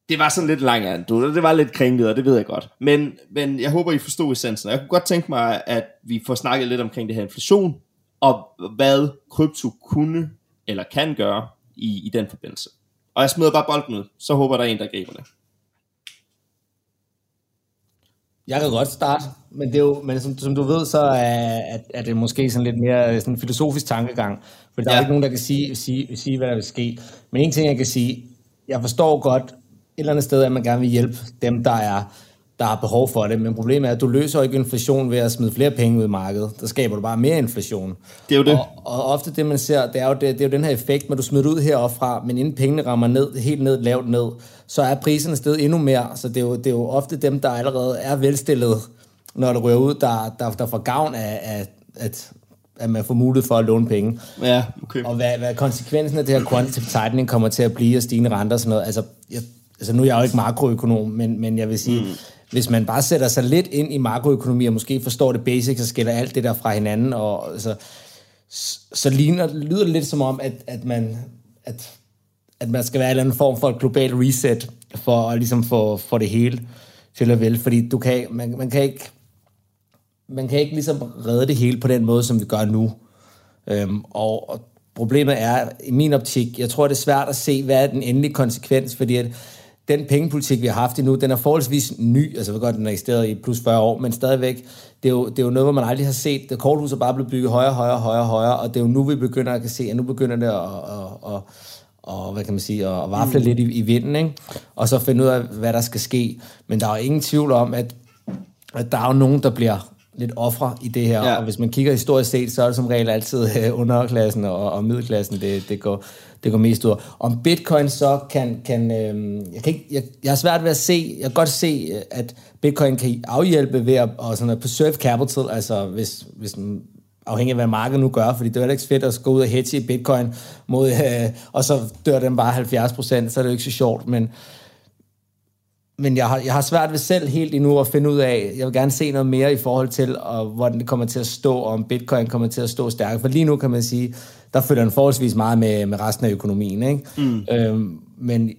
Det var sådan lidt langt, du. Det var lidt kringlet, og det ved jeg godt. Men, men jeg håber, I forstod essensen. Jeg kunne godt tænke mig, at vi får snakket lidt omkring det her inflation, og hvad krypto kunne eller kan gøre i, i den forbindelse. Og jeg smider bare bolden ud, så håber der er en, der griber det. Jeg kan godt starte, men, det er jo, men som, som du ved, så er, er det måske sådan lidt mere sådan en filosofisk tankegang. For der ja. er ikke nogen, der kan sige, sige, sige, hvad der vil ske. Men en ting, jeg kan sige, jeg forstår godt eller andet sted, at man gerne vil hjælpe dem, der er der har behov for det, men problemet er, at du løser ikke inflation ved at smide flere penge ud i markedet. Der skaber du bare mere inflation. Det er jo det. Og, og ofte det, man ser, det er jo, det, det er jo den her effekt, at du smider ud heroppe fra, men inden pengene rammer ned, helt ned, lavt ned, så er priserne sted endnu mere. Så det er, jo, det er jo ofte dem, der allerede er velstillet, når det ryger ud, der, der, der får gavn af, af at, at man får mulighed for at låne penge. Ja, okay. Og hvad, hvad konsekvensen af det her quantitative tightening kommer til at blive, og stigende renter og sådan noget. Altså, jeg, altså nu er jeg jo ikke makroøkonom, men, men jeg vil sige, mm hvis man bare sætter sig lidt ind i makroøkonomi, og måske forstår det basics, og skiller alt det der fra hinanden, og altså, så ligner, lyder det lidt som om, at, at, man, at, at man skal være en eller anden form for et globalt reset, for at ligesom få, få det hele til at vælge, fordi du kan, man, man kan ikke man kan ikke ligesom redde det hele på den måde, som vi gør nu. Øhm, og, og problemet er, i min optik, jeg tror, det er svært at se, hvad er den endelige konsekvens, fordi at den pengepolitik, vi har haft endnu, den er forholdsvis ny, altså vi godt, den er eksisteret i plus 40 år, men stadigvæk, det er, jo, det er jo noget, hvor man aldrig har set. Det korthus er bare blevet bygget højere, højere, højere, højere, og det er jo nu, vi begynder at kan se, at nu begynder det at, at, at, og hvad kan man sige, at vafle mm. lidt i, i vinden, ikke? og så finde ud af, hvad der skal ske. Men der er jo ingen tvivl om, at, at der er jo nogen, der bliver lidt ofre i det her, ja. og hvis man kigger historisk set, så er det som regel altid øh, [laughs] underklassen og, og middelklassen, det, det, går, det går mest ud. Om bitcoin så kan, kan øh, jeg, kan ikke, jeg, jeg har svært ved at se, jeg kan godt se, øh, at bitcoin kan afhjælpe ved at, og sådan at preserve capital, altså hvis, hvis afhængig af, hvad markedet nu gør, fordi det er ikke fedt at gå ud og hedge i bitcoin, mod, øh, og så dør den bare 70 procent, så er det jo ikke så sjovt, men men jeg har, jeg har svært ved selv helt endnu at finde ud af, jeg vil gerne se noget mere i forhold til, og hvordan det kommer til at stå, og om bitcoin kommer til at stå stærkt. For lige nu kan man sige, der følger den forholdsvis meget med, med resten af økonomien. Ikke? Mm. Øhm, men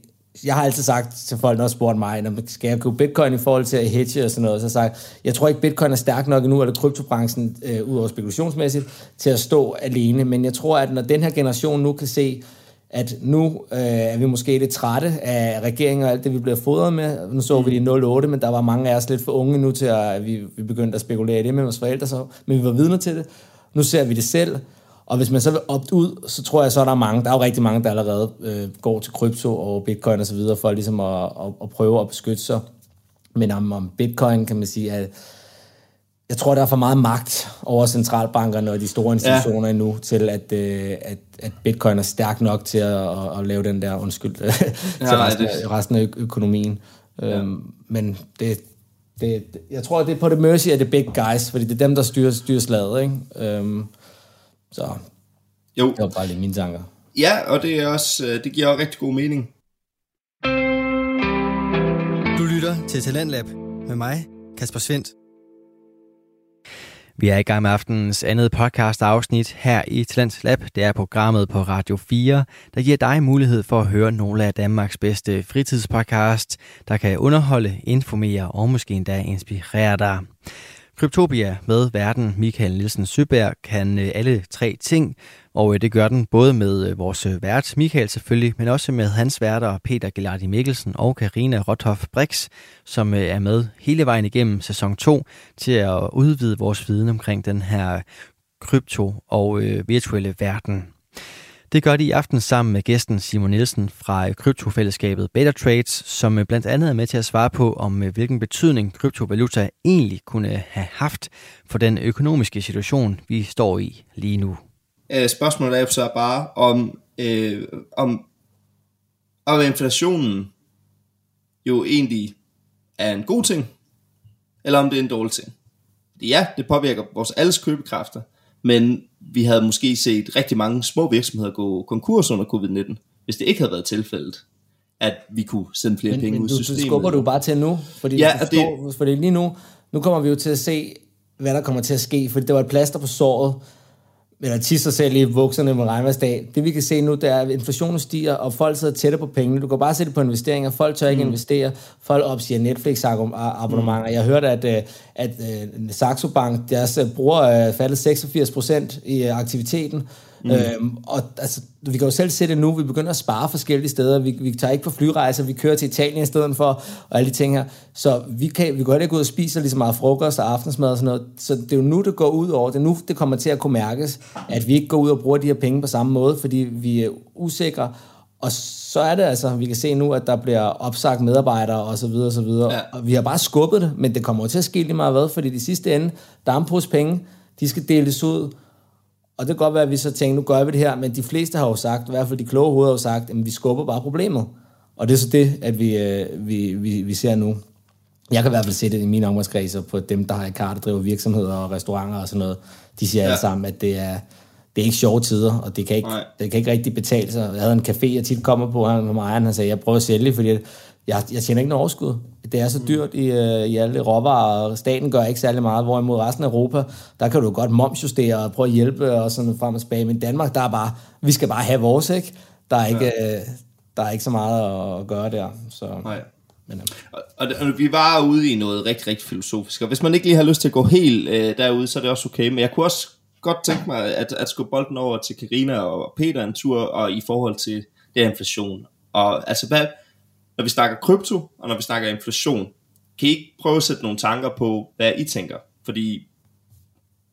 jeg har altid sagt til folk, der har spurgt mig, når skal jeg købe bitcoin i forhold til at hedge og sådan noget, så har jeg sagt, jeg tror ikke, bitcoin er stærk nok endnu, eller kryptobranchen, øh, ud over spekulationsmæssigt, til at stå alene. Men jeg tror, at når den her generation nu kan se, at nu øh, er vi måske lidt trætte af regeringen og alt det, vi bliver fodret med. Nu så vi det i 08, men der var mange af os lidt for unge nu til, at vi, vi begyndte at spekulere i det med vores forældre, så, men vi var vidner til det. Nu ser vi det selv, og hvis man så vil opt ud, så tror jeg så, er der mange, der er jo rigtig mange, der allerede øh, går til krypto og bitcoin og så videre, for ligesom at, at, at prøve at beskytte sig. Men om, om bitcoin kan man sige, at jeg tror, der er for meget magt over centralbankerne og de store institutioner ja. endnu, til at, øh, at, at bitcoin er stærk nok til at, at, at lave den der undskyld [laughs] til ja, resten, det... resten af økonomien. Ja. Øhm, men det, det, jeg tror, det er på det mercy af the big guys, fordi det er dem, der styrer, styrer slaget. Ikke? Øhm, så jo. det var bare lige mine tanker. Ja, og det, er også, øh, det giver også rigtig god mening. Du lytter til Talentlab med mig, Kasper Svendt. Vi er i gang med aftenens andet podcast afsnit her i Talents Lab. Det er programmet på Radio 4, der giver dig mulighed for at høre nogle af Danmarks bedste fritidspodcast, der kan underholde, informere og måske endda inspirere dig. Kryptopia med verden Michael Nielsen Søberg kan øh, alle tre ting, og øh, det gør den både med øh, vores vært Michael selvfølgelig, men også med hans værter Peter Gelardi Mikkelsen og Karina Rothoff Brix, som er med hele vejen igennem sæson 2 til at udvide vores viden omkring den her krypto- og virtuelle verden. Det gør de i aften sammen med gæsten Simon Nielsen fra kryptofællesskabet Beta Trades, som øh, blandt andet er med til at svare på, om øh, hvilken betydning kryptovaluta egentlig kunne have haft for den økonomiske situation, vi står i lige nu. Øh, spørgsmålet er så bare, om, øh, om, om inflationen jo egentlig er en god ting, eller om det er en dårlig ting. Ja, det påvirker vores alles købekræfter, men vi havde måske set rigtig mange små virksomheder gå konkurs under covid-19, hvis det ikke havde været tilfældet, at vi kunne sende flere men, penge men ud i systemet. det skubber du bare til nu, fordi, Ja, og det- forstår, fordi lige nu, nu kommer vi jo til at se, hvad der kommer til at ske, fordi det var et plaster på såret, eller tisse sig selv i bukserne med regnværsdag. Det vi kan se nu, det er, at inflationen stiger, og folk sidder tættere på pengene. Du kan bare se det på investeringer. Folk tør ikke mm. investere. Folk opsiger Netflix-abonnementer. Mm. Jeg hørte, at, øh, at, at Saxo Bank, deres øh, bruger er faldet 86 procent i øh, aktiviteten. Mm. Øhm, og altså, vi kan jo selv se det nu, vi begynder at spare forskellige steder, vi, vi tager ikke på flyrejser, vi kører til Italien i stedet for, og alle de ting her. Så vi kan, vi går heller ikke ud og spiser lige så meget frokost og aftensmad og sådan noget. Så det er jo nu, det går ud over, det er nu, det kommer til at kunne mærkes, at vi ikke går ud og bruger de her penge på samme måde, fordi vi er usikre. Og så er det altså, vi kan se nu, at der bliver opsagt medarbejdere og så videre og så videre. Ja. Ja. Og vi har bare skubbet det, men det kommer jo til at ske lige meget hvad, fordi de sidste ende, der er en pose penge, de skal deles ud, og det kan godt være, at vi så tænker, nu gør vi det her, men de fleste har jo sagt, i hvert fald de kloge hoveder har jo sagt, at vi skubber bare problemet. Og det er så det, at vi, øh, vi, vi, vi ser nu. Jeg kan i hvert fald se det i mine omgangskredser på dem, der har i kart, der driver virksomheder og restauranter og sådan noget. De siger ja. alle sammen, at det er, det er ikke sjove tider, og det kan ikke, Nej. det kan ikke rigtig betale sig. Jeg havde en café, jeg tit kommer på, han med ejeren, han sagde, jeg prøver at sælge, fordi jeg, jeg tjener ikke noget overskud. Det er så dyrt i, øh, i alle råvarer, og staten gør ikke særlig meget, hvorimod resten af Europa, der kan du godt momsjustere og prøve at hjælpe og sådan frem og tilbage. Men Danmark, der er bare, vi skal bare have vores, ikke? Der er ikke, ja. øh, der er ikke så meget at gøre der. Så, Nej. men, øh, Og, og, og vi var ude i noget rigtig, rigtig filosofisk, og hvis man ikke lige har lyst til at gå helt øh, derud, så er det også okay, men jeg kunne også godt tænke mig at, at skubbe bolden over til Karina og Peter en tur, og i forhold til det her inflation. Og altså, hvad, når vi snakker krypto, og når vi snakker inflation, kan I ikke prøve at sætte nogle tanker på, hvad I tænker? Fordi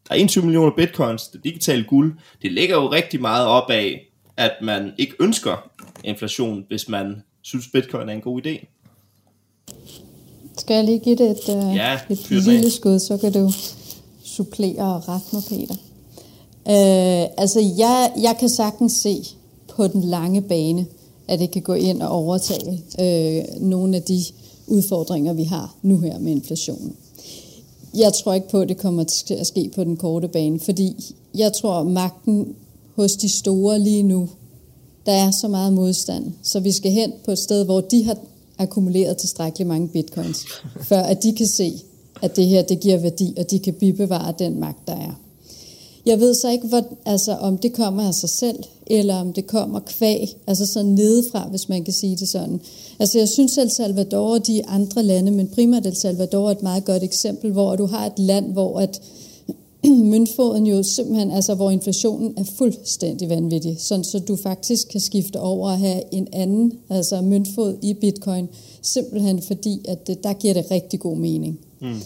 der er 21 millioner bitcoins, det digitale guld, det ligger jo rigtig meget op af, at man ikke ønsker inflation, hvis man synes, bitcoin er en god idé. Skal jeg lige give det et, uh, Ja, et lille skud, så kan du supplere og rette mig, Peter. Uh, altså, jeg, jeg kan sagtens se på den lange bane, at det kan gå ind og overtage øh, nogle af de udfordringer, vi har nu her med inflationen. Jeg tror ikke på, at det kommer til at ske på den korte bane, fordi jeg tror, at magten hos de store lige nu, der er så meget modstand, så vi skal hen på et sted, hvor de har akkumuleret tilstrækkeligt mange bitcoins, før at de kan se, at det her det giver værdi, og de kan bibevare den magt, der er. Jeg ved så ikke, hvor, altså, om det kommer af sig selv, eller om det kommer kvæg, altså sådan nedefra, hvis man kan sige det sådan. Altså jeg synes, El Salvador og de andre lande, men primært El Salvador er et meget godt eksempel, hvor du har et land, hvor at [clears throat] møntfoden jo simpelthen, altså hvor inflationen er fuldstændig vanvittig, sådan så du faktisk kan skifte over og have en anden, altså møntfod i bitcoin, simpelthen fordi, at det, der giver det rigtig god mening. Mm.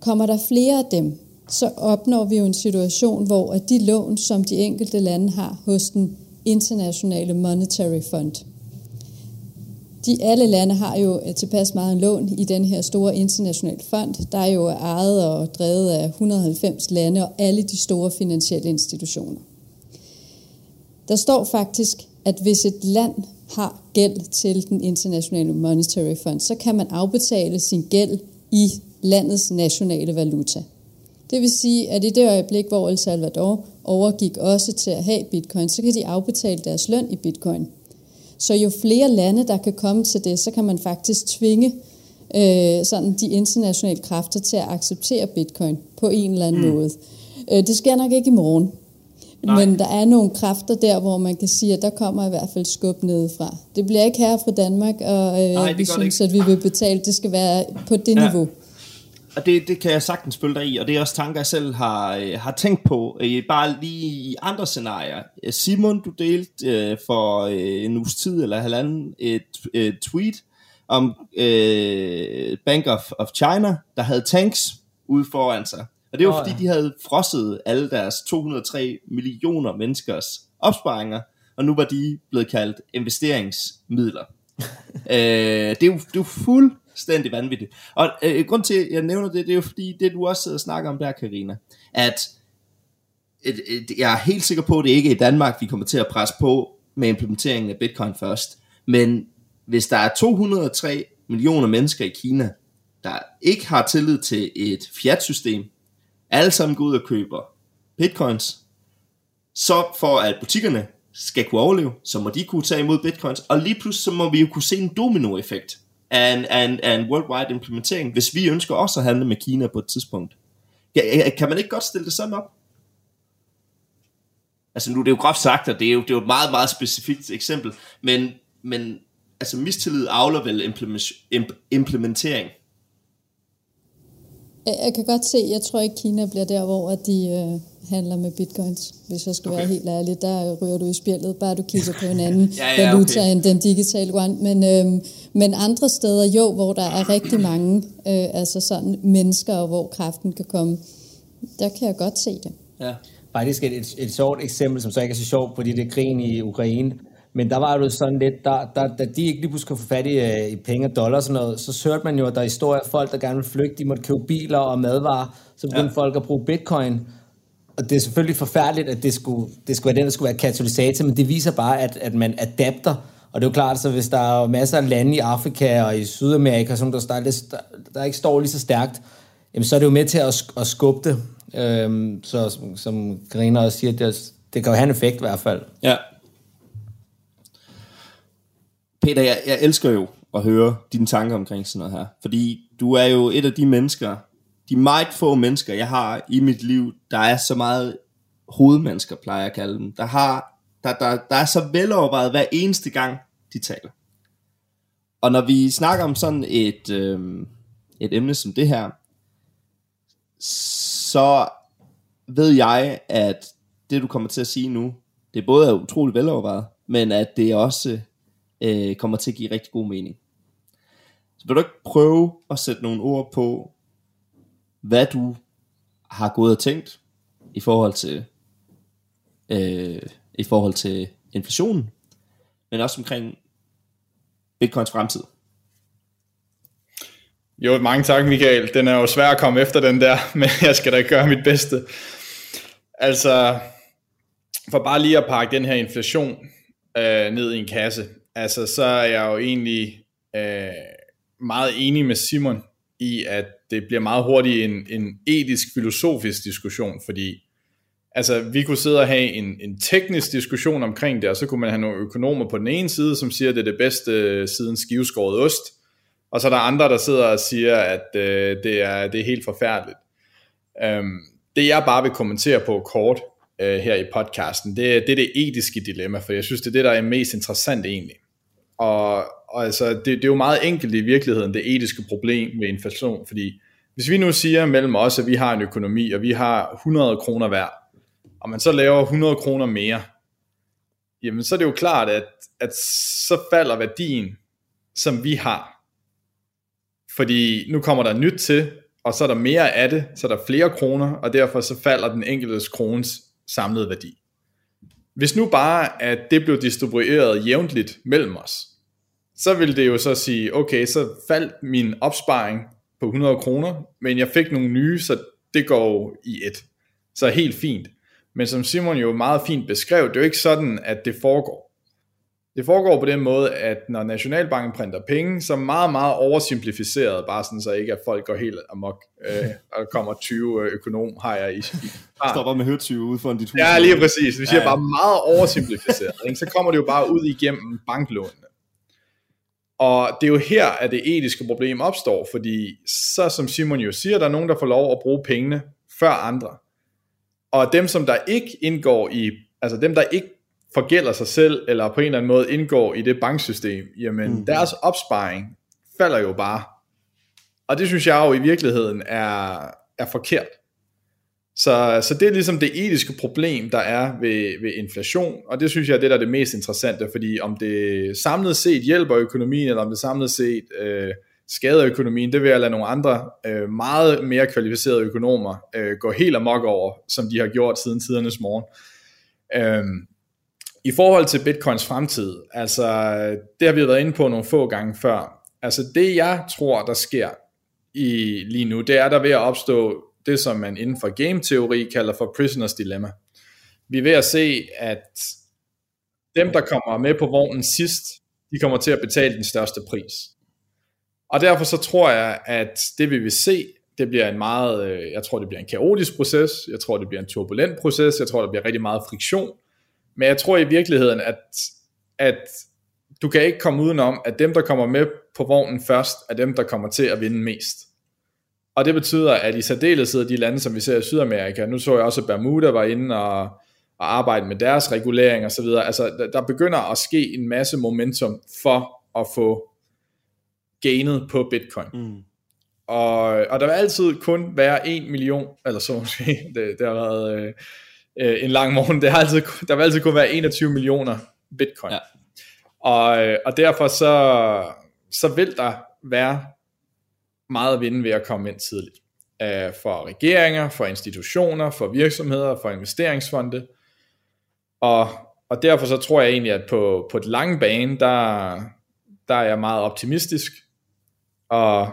Kommer der flere af dem, så opnår vi jo en situation, hvor at de lån, som de enkelte lande har hos den internationale monetary fund, de alle lande har jo tilpas meget en lån i den her store internationale fond, der er jo ejet og drevet af 190 lande og alle de store finansielle institutioner. Der står faktisk, at hvis et land har gæld til den internationale monetary fund, så kan man afbetale sin gæld i landets nationale valuta. Det vil sige, at i det øjeblik, hvor El Salvador overgik også til at have bitcoin, så kan de afbetale deres løn i bitcoin. Så jo flere lande, der kan komme til det, så kan man faktisk tvinge øh, sådan de internationale kræfter til at acceptere bitcoin på en eller anden mm. måde. Øh, det sker nok ikke i morgen, Nej. men der er nogle kræfter der, hvor man kan sige, at der kommer i hvert fald skub nedefra. Det bliver ikke her fra Danmark, og øh, Nej, vi synes, at vi vil betale, det skal være på det ja. niveau. Og det, det kan jeg sagtens følge dig i, og det er også tanker, jeg selv har, øh, har tænkt på, øh, bare lige i andre scenarier. Øh, Simon, du delte øh, for øh, en uges tid eller halvanden et, et tweet om øh, Bank of, of China, der havde tanks ude foran sig. Og det var fordi, ja. de havde frosset alle deres 203 millioner menneskers opsparinger, og nu var de blevet kaldt investeringsmidler. [laughs] øh, det, er jo, det er jo fuldstændig vanvittigt. Og øh, grund til, at jeg nævner det, det er jo fordi, det du også sidder og snakker om der, Karina, at et, et, jeg er helt sikker på, at det ikke er i Danmark, vi kommer til at presse på med implementeringen af Bitcoin først. Men hvis der er 203 millioner mennesker i Kina, der ikke har tillid til et fiat-system, alle sammen går ud og køber bitcoins, så for at butikkerne skal kunne overleve, så må de kunne tage imod bitcoins, og lige pludselig så må vi jo kunne se en dominoeffekt af en, af en, af en worldwide implementering, hvis vi ønsker også at handle med Kina på et tidspunkt. Kan man ikke godt stille det sådan op? Altså nu det er jo groft sagt, og det er jo, det er jo et meget, meget specifikt eksempel, men, men altså mistillid afler vel implementering. Jeg kan godt se, jeg tror ikke Kina bliver der, hvor de øh, handler med bitcoins, hvis jeg skal okay. være helt ærlig. Der ryger du i spillet, bare du kigger på en anden [laughs] ja, ja, valuta okay. end den digitale one. Men, øh, men andre steder jo, hvor der er rigtig mange øh, altså sådan mennesker, og hvor kraften kan komme, der kan jeg godt se det. Ja. Faktisk et, et, et sjovt eksempel, som så ikke er så sjovt, fordi det er krigen i Ukraine, men der var jo sådan lidt, der, der, da de ikke lige pludselig kunne få fat i, øh, i penge og dollars og sådan noget, så hørte man jo, at der er historier af folk, der gerne vil flygte, de måtte købe biler og madvarer, så begyndte ja. folk at bruge bitcoin. Og det er selvfølgelig forfærdeligt, at det skulle, det skulle være den, der skulle være katalysator, men det viser bare, at, at man adapter. Og det er jo klart, så hvis der er masser af lande i Afrika og i Sydamerika, som der, der, der, der ikke står lige så stærkt, jamen så er det jo med til at, at skubbe det. Øhm, så som, som Karina også siger, det, det kan jo have en effekt i hvert fald. Ja, Peter, jeg, jeg elsker jo at høre dine tanker omkring sådan noget her. Fordi du er jo et af de mennesker, de meget få mennesker, jeg har i mit liv, der er så meget hovedmennesker, plejer jeg at kalde dem, der, har, der, der, der er så velovervejet hver eneste gang, de taler. Og når vi snakker om sådan et, øh, et emne som det her, så ved jeg, at det du kommer til at sige nu, det både er utroligt velovervejet, men at det også øh, kommer til at give rigtig god mening. Så vil du ikke prøve at sætte nogle ord på, hvad du har gået og tænkt i forhold til øh, i forhold til inflationen, men også omkring Bitcoins fremtid. Jo, mange tak Michael. Den er jo svær at komme efter den der, [laughs] men jeg skal da gøre mit bedste. Altså, for bare lige at pakke den her inflation øh, ned i en kasse altså så er jeg jo egentlig øh, meget enig med Simon i, at det bliver meget hurtigt en, en etisk, filosofisk diskussion, fordi altså, vi kunne sidde og have en, en teknisk diskussion omkring det, og så kunne man have nogle økonomer på den ene side, som siger, at det er det bedste siden skiveskåret ost, og så er der andre, der sidder og siger, at øh, det, er, det er helt forfærdeligt. Øhm, det jeg bare vil kommentere på kort øh, her i podcasten, det, det er det etiske dilemma, for jeg synes, det er det, der er mest interessant egentlig. Og, og altså, det, det er jo meget enkelt i virkeligheden, det etiske problem med inflation, fordi hvis vi nu siger mellem os, at vi har en økonomi, og vi har 100 kroner hver, og man så laver 100 kroner mere, jamen så er det jo klart, at, at så falder værdien, som vi har. Fordi nu kommer der nyt til, og så er der mere af det, så er der flere kroner, og derfor så falder den enkeltes krones samlede værdi. Hvis nu bare, at det blev distribueret jævntligt mellem os, så ville det jo så sige, okay, så faldt min opsparing på 100 kroner, men jeg fik nogle nye, så det går i et. Så helt fint. Men som Simon jo meget fint beskrev, det er jo ikke sådan, at det foregår. Det foregår på den måde, at når Nationalbanken printer penge, så meget, meget oversimplificeret, bare sådan så ikke, at folk går helt amok, øh, og kommer 20 økonom, har jeg i. Ah. [laughs] Stopper med høtyve ude foran dit hus. Ja, lige præcis. Vi siger ja. bare meget oversimplificeret. ikke? Så kommer det jo bare ud igennem banklånene. Og det er jo her, at det etiske problem opstår, fordi så som Simon jo siger, der er nogen, der får lov at bruge pengene før andre. Og dem, som der ikke indgår i, altså dem, der ikke forgælder sig selv, eller på en eller anden måde indgår i det banksystem, jamen mm. deres opsparing falder jo bare. Og det synes jeg jo i virkeligheden er, er forkert. Så, så det er ligesom det etiske problem, der er ved, ved inflation, og det synes jeg er det, der er det mest interessante, fordi om det samlet set hjælper økonomien, eller om det samlet set øh, skader økonomien, det vil jeg lade nogle andre øh, meget mere kvalificerede økonomer øh, gå helt amok over, som de har gjort siden tidernes morgen. Øh, i forhold til bitcoins fremtid, altså det har vi været inde på nogle få gange før. Altså det jeg tror, der sker i lige nu, det er der ved at opstå det, som man inden for game-teori kalder for prisoners dilemma. Vi er ved at se, at dem, der kommer med på vognen sidst, de kommer til at betale den største pris. Og derfor så tror jeg, at det vi vil se, det bliver en meget, øh, jeg tror det bliver en kaotisk proces, jeg tror det bliver en turbulent proces, jeg tror der bliver rigtig meget friktion, men jeg tror i virkeligheden, at, at du kan ikke komme udenom, at dem der kommer med på vognen først, er dem der kommer til at vinde mest. Og det betyder, at i særdeleshed de lande, som vi ser i Sydamerika, nu så jeg også, at Bermuda var inde og, og arbejde med deres regulering osv., altså der, der begynder at ske en masse momentum for at få gainet på bitcoin. Mm. Og, og der vil altid kun være en million, eller så måske, [laughs] det, det har været øh, øh, en lang morgen, det har altid, der vil altid kun være 21 millioner bitcoin. Ja. Og, øh, og derfor så, så vil der være meget at vinde ved at komme ind tidligt. Øh, for regeringer, for institutioner, for virksomheder, for investeringsfonde. Og, og derfor så tror jeg egentlig, at på, på et lange bane, der, der er jeg meget optimistisk. Og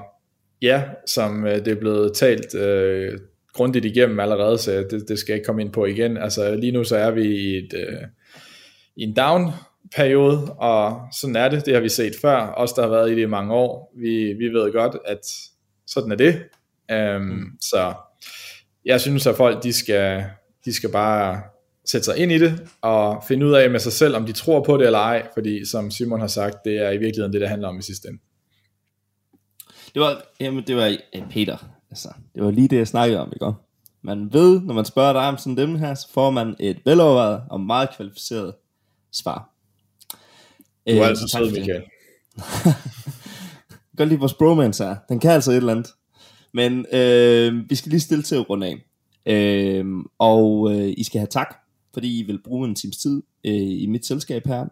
ja, som øh, det er blevet talt øh, grundigt igennem allerede, så det, det skal jeg ikke komme ind på igen. Altså lige nu så er vi i, et, øh, i en down periode, og sådan er det, det har vi set før, os der har været i det i mange år, vi, vi ved godt, at sådan er det. Um, mm. Så jeg synes, at folk, de skal, de skal bare sætte sig ind i det, og finde ud af med sig selv, om de tror på det eller ej, fordi som Simon har sagt, det er i virkeligheden det, det handler om i sidste ende. Det var, jamen, det var Peter, altså, det var lige det, jeg snakkede om, ikke? Man ved, når man spørger dig om sådan dem her, så får man et velovervejet og meget kvalificeret svar. Du er øh, altså sød, Michael. [laughs] godt lide vores bromance er. Den kan altså et eller andet. Men øh, vi skal lige stille til at runde af. Øh, og øh, I skal have tak, fordi I vil bruge en times tid øh, i mit selskab her.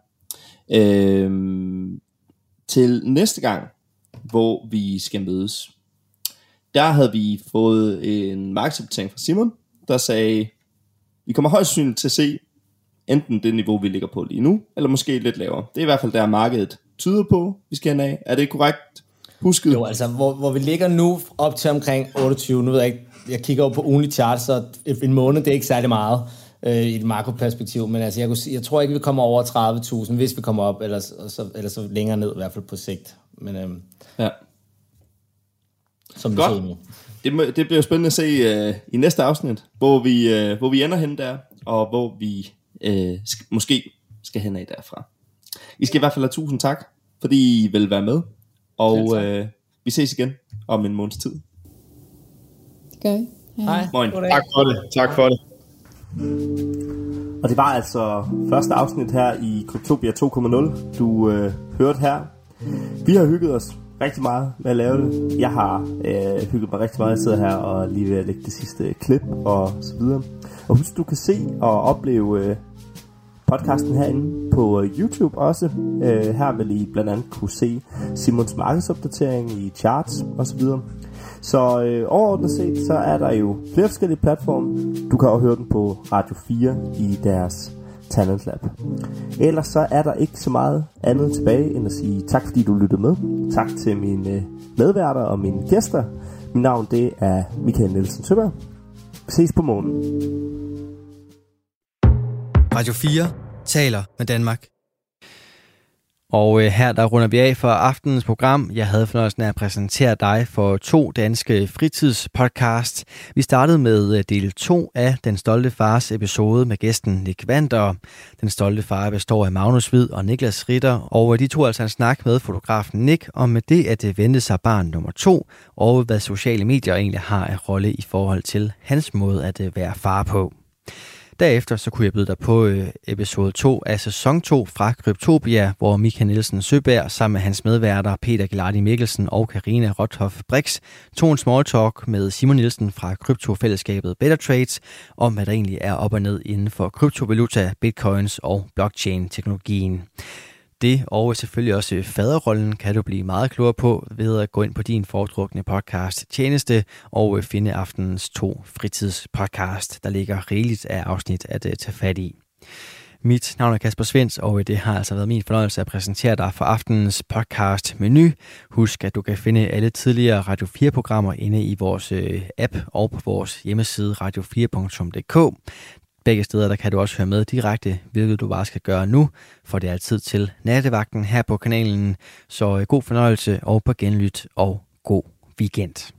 Øh, til næste gang, hvor vi skal mødes, der havde vi fået en markedsopdatering fra Simon, der sagde, vi kommer højst sandsynligt til at se enten det niveau, vi ligger på lige nu, eller måske lidt lavere. Det er i hvert fald der markedet tyder på, vi skal hen af. Er det korrekt husket? Jo, altså hvor, hvor vi ligger nu op til omkring 28, nu ved jeg ikke, jeg kigger over på ugenlig chart, så en måned, det er ikke særlig meget øh, i et makroperspektiv, men altså jeg, kunne, jeg tror ikke, vi kommer over 30.000, hvis vi kommer op, eller så, eller så længere ned i hvert fald på sigt. Men, øh, ja. Som Godt. Det, nu. det, må, det bliver spændende at se uh, i næste afsnit, hvor vi, uh, hvor vi ender hen der, og hvor vi uh, sk- måske skal hen af derfra. I skal i hvert fald have tusind tak, fordi I vil være med. Og øh, vi ses igen om en måneds tid. Det gør vi. Hej. Moin. Tak for det. Tak for det. Og det var altså første afsnit her i Kryptopia 2.0, du øh, hørte her. Vi har hygget os rigtig meget med at lave det. Jeg har øh, hygget mig rigtig meget. Jeg sidder her og lige ved at lægge det sidste klip og så videre. Og husk, du kan se og opleve øh, podcasten herinde på øh, YouTube også. Øh, her vil I blandt andet kunne se Simons markedsopdatering i charts osv. Så øh, overordnet set, så er der jo flere forskellige platforme. Du kan også høre den på Radio 4 i deres Talent Lab. Ellers så er der ikke så meget andet tilbage end at sige tak fordi du lyttede med. Tak til mine øh, medværter og mine gæster. Mit navn det er Michael Nielsen Søberg. Vi ses på morgen. Radio 4 taler med Danmark. Og øh, her der runder vi af for aftenens program. Jeg havde fornøjelsen af at præsentere dig for to danske fritidspodcast. Vi startede med øh, del 2 af Den Stolte Fars episode med gæsten Nick Vander. Den Stolte Far består af Magnus Hvid og Niklas Ritter, og øh, de to altså en snak med fotografen Nick om med det at øh, det vente sig barn nummer to, og hvad sociale medier egentlig har af rolle i forhold til hans måde at være far på. Derefter så kunne jeg byde dig på øh, episode 2 af sæson 2 fra Kryptopia, hvor Michael Nielsen Søberg sammen med hans medværter Peter Gilardi Mikkelsen og Karina Rothoff Brix tog en small talk med Simon Nielsen fra kryptofællesskabet Better Trades om, hvad der egentlig er op og ned inden for kryptovaluta, bitcoins og blockchain-teknologien. Det og selvfølgelig også øh, faderrollen kan du blive meget klogere på ved at gå ind på din foretrukne podcast tjeneste og øh, finde aftenens to fritidspodcast. Der ligger rigeligt af afsnit at øh, tage fat i. Mit navn er Kasper Svens, og det har altså været min fornøjelse at præsentere dig for aftenens podcast Menu. Husk, at du kan finde alle tidligere Radio 4-programmer inde i vores app og på vores hjemmeside radio4.dk. Begge steder der kan du også høre med direkte, hvilket du bare skal gøre nu, for det er tid til nattevagten her på kanalen. Så øh, god fornøjelse og på genlyt og god weekend.